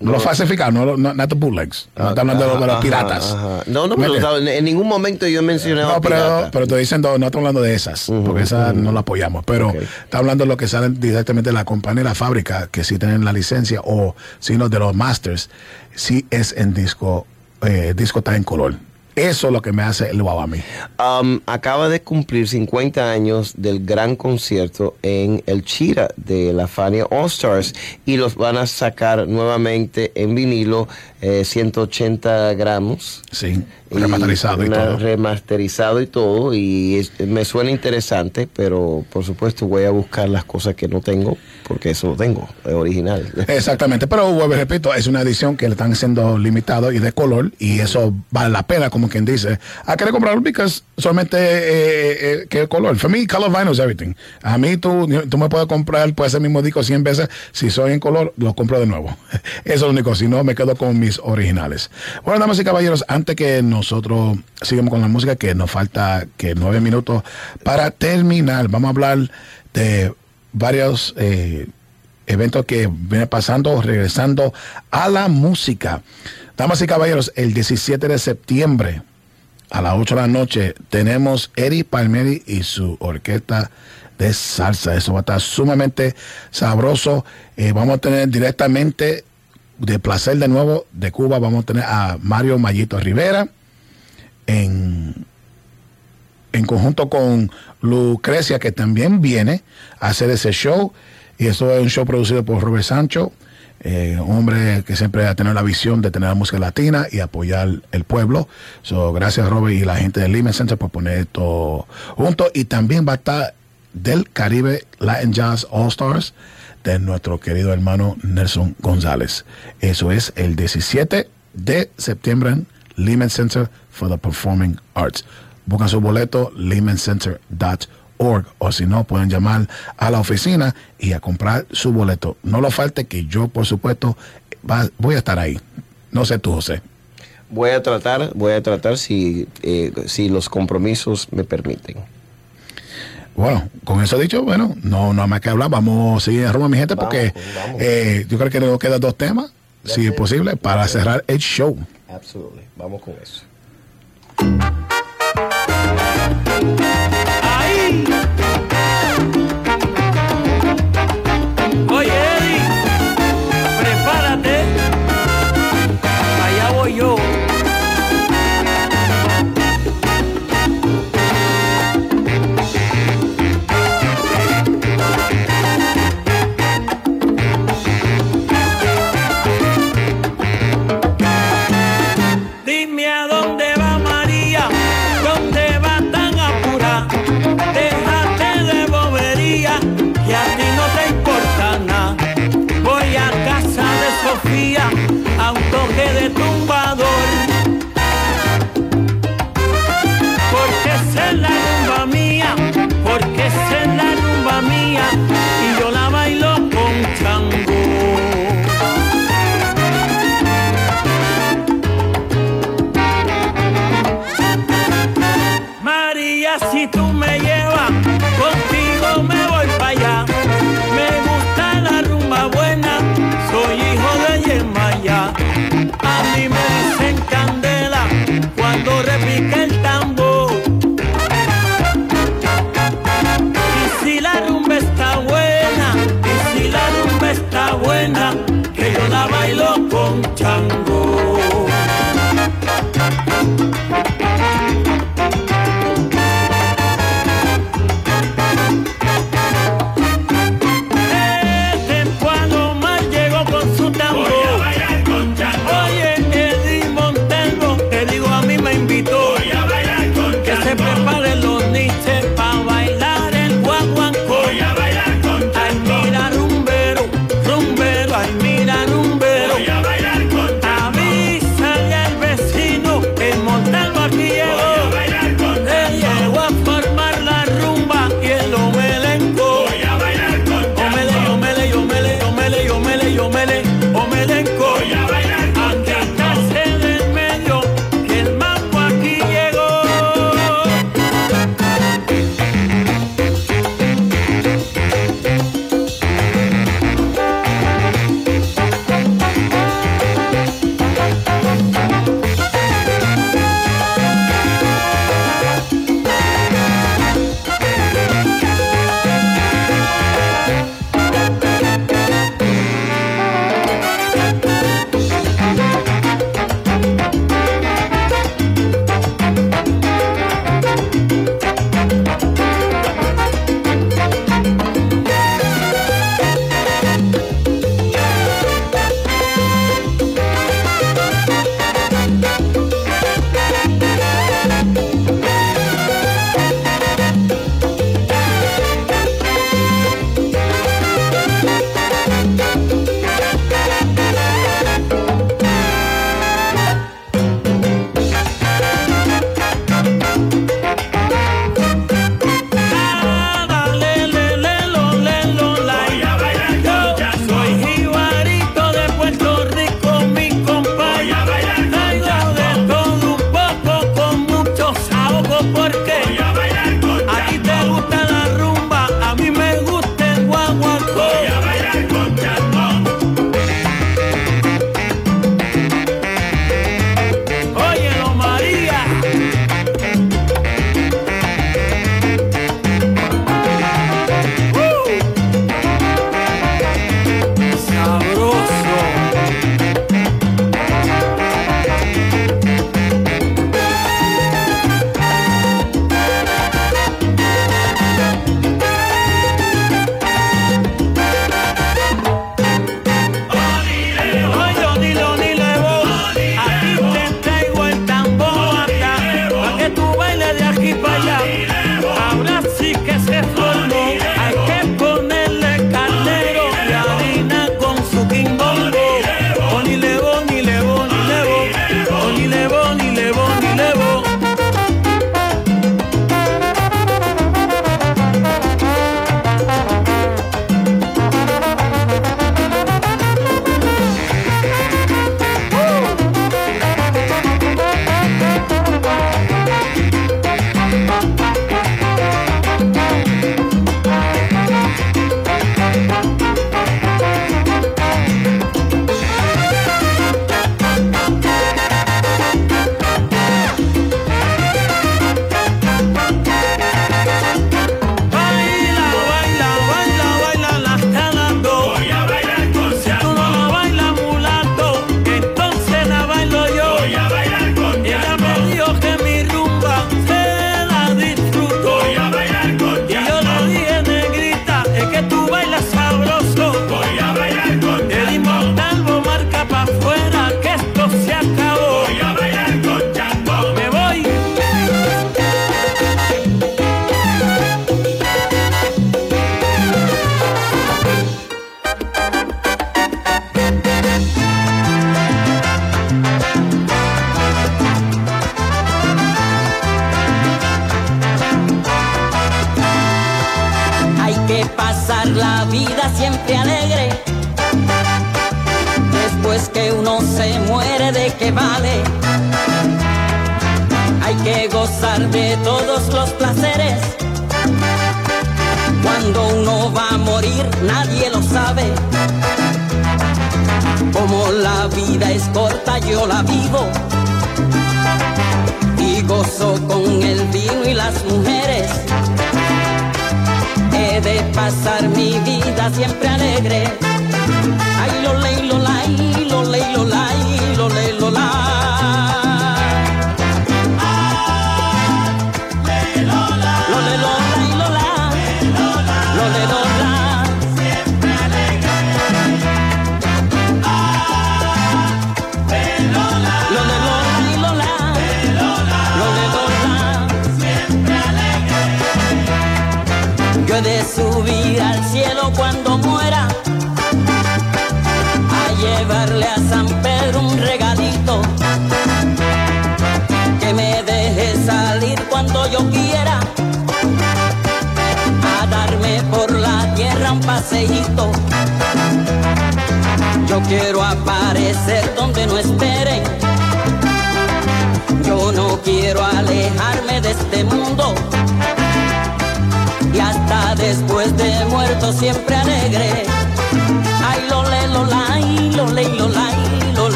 no, No. lo falsificado, no, no, not the bootlegs, no está hablando de los- de los Ajá, piratas. ajá. No, no, ¿Me pero en ningún momento yo he mencionado No, pero, pero estoy diciendo, no estoy hablando de esas, porque esas no la apoyamos. Pero está hablando de lo que salen directamente de la compañía y la fábrica, que sí tienen la licencia, o sino de los masters, sí es en disco, eh, disco está en color. Eso es lo que me hace el wow a mí. Um, acaba de cumplir 50 años del gran concierto en el Chira de la Fania All Stars y los van a sacar nuevamente en vinilo eh, 180 gramos. Sí, remasterizado y todo. Remasterizado y todo y es- me suena interesante, pero por supuesto voy a buscar las cosas que no tengo porque eso lo tengo, es original. Exactamente, pero vuelvo repito, es una edición que le están haciendo limitado y de color y eso vale la pena, como quien dice. ¿A querer comprarlo? Porque solamente eh, eh, que el color. For me, color vinyl is everything. A mí tú, tú me puedes comprar pues, ese mismo disco 100 veces. Si soy en color, lo compro de nuevo. Eso es lo único. Si no, me quedo con originales. Bueno, damas y caballeros, antes que nosotros sigamos con la música, que nos falta que nueve minutos para terminar, vamos a hablar de varios eh, eventos que viene pasando, regresando a la música. Damas y caballeros, el 17 de septiembre a las 8 de la noche tenemos Eddie Palmieri y su orquesta de salsa. Eso va a estar sumamente sabroso. Eh, vamos a tener directamente de placer de nuevo de Cuba, vamos a tener a Mario Mayito Rivera en en conjunto con Lucrecia, que también viene a hacer ese show. Y eso es un show producido por Robert Sancho, eh, un hombre que siempre ha tenido la visión de tener la música latina y apoyar el pueblo. So, gracias Robert y la gente del Lehman Center por poner esto junto. Y también va a estar del Caribe Latin Jazz All Stars de nuestro querido hermano Nelson González. Eso es el 17 de septiembre en Lehman Center for the Performing Arts. Buscan su boleto lehmancenter.org o si no pueden llamar a la oficina y a comprar su boleto. No lo falte que yo por supuesto va- voy a estar ahí. No sé tú, José. Voy a tratar, voy a tratar si, eh, si los compromisos me permiten. Bueno, con eso dicho, bueno, no, no hay más que hablar. Vamos a seguir en Roma, mi gente, porque eh, yo creo que nos quedan dos temas, si es posible, para cerrar el show. Absolutely. Vamos con eso.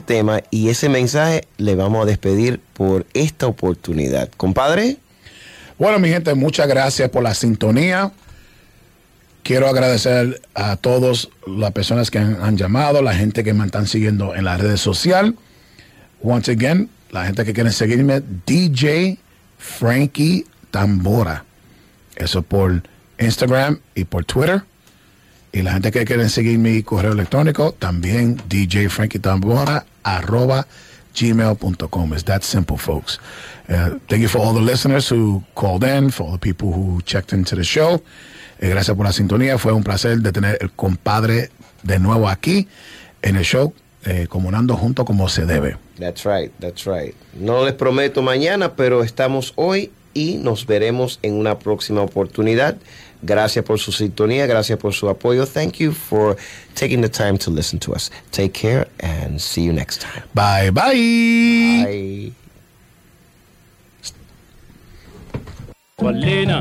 tema y ese mensaje le vamos a despedir por esta oportunidad. Compadre. Bueno, mi gente, muchas gracias por la sintonía. Quiero agradecer a todas las personas que han, han, llamado, la gente que me están siguiendo en las redes sociales. Once again, la gente que quiere seguirme, DJ Frankie Tambora. Eso por Instagram y por Twitter. Y la gente que quieren seguir mi correo electrónico, también djfrankytambora arroba gmail.com. It's that simple, folks. Eh, thank you for all the listeners who called in, for all the people who checked into the show. Eh, gracias por la sintonía. Fue un placer de tener el compadre de nuevo aquí en el show, eh, comunando junto como se debe. That's right, that's right. No les prometo mañana, pero estamos hoy y nos veremos en una próxima oportunidad. Gracias por su sintonía, gracias por su apoyo. Thank you for taking the time to listen to us. Take care and see you next time. Bye bye. Bye. Paulina,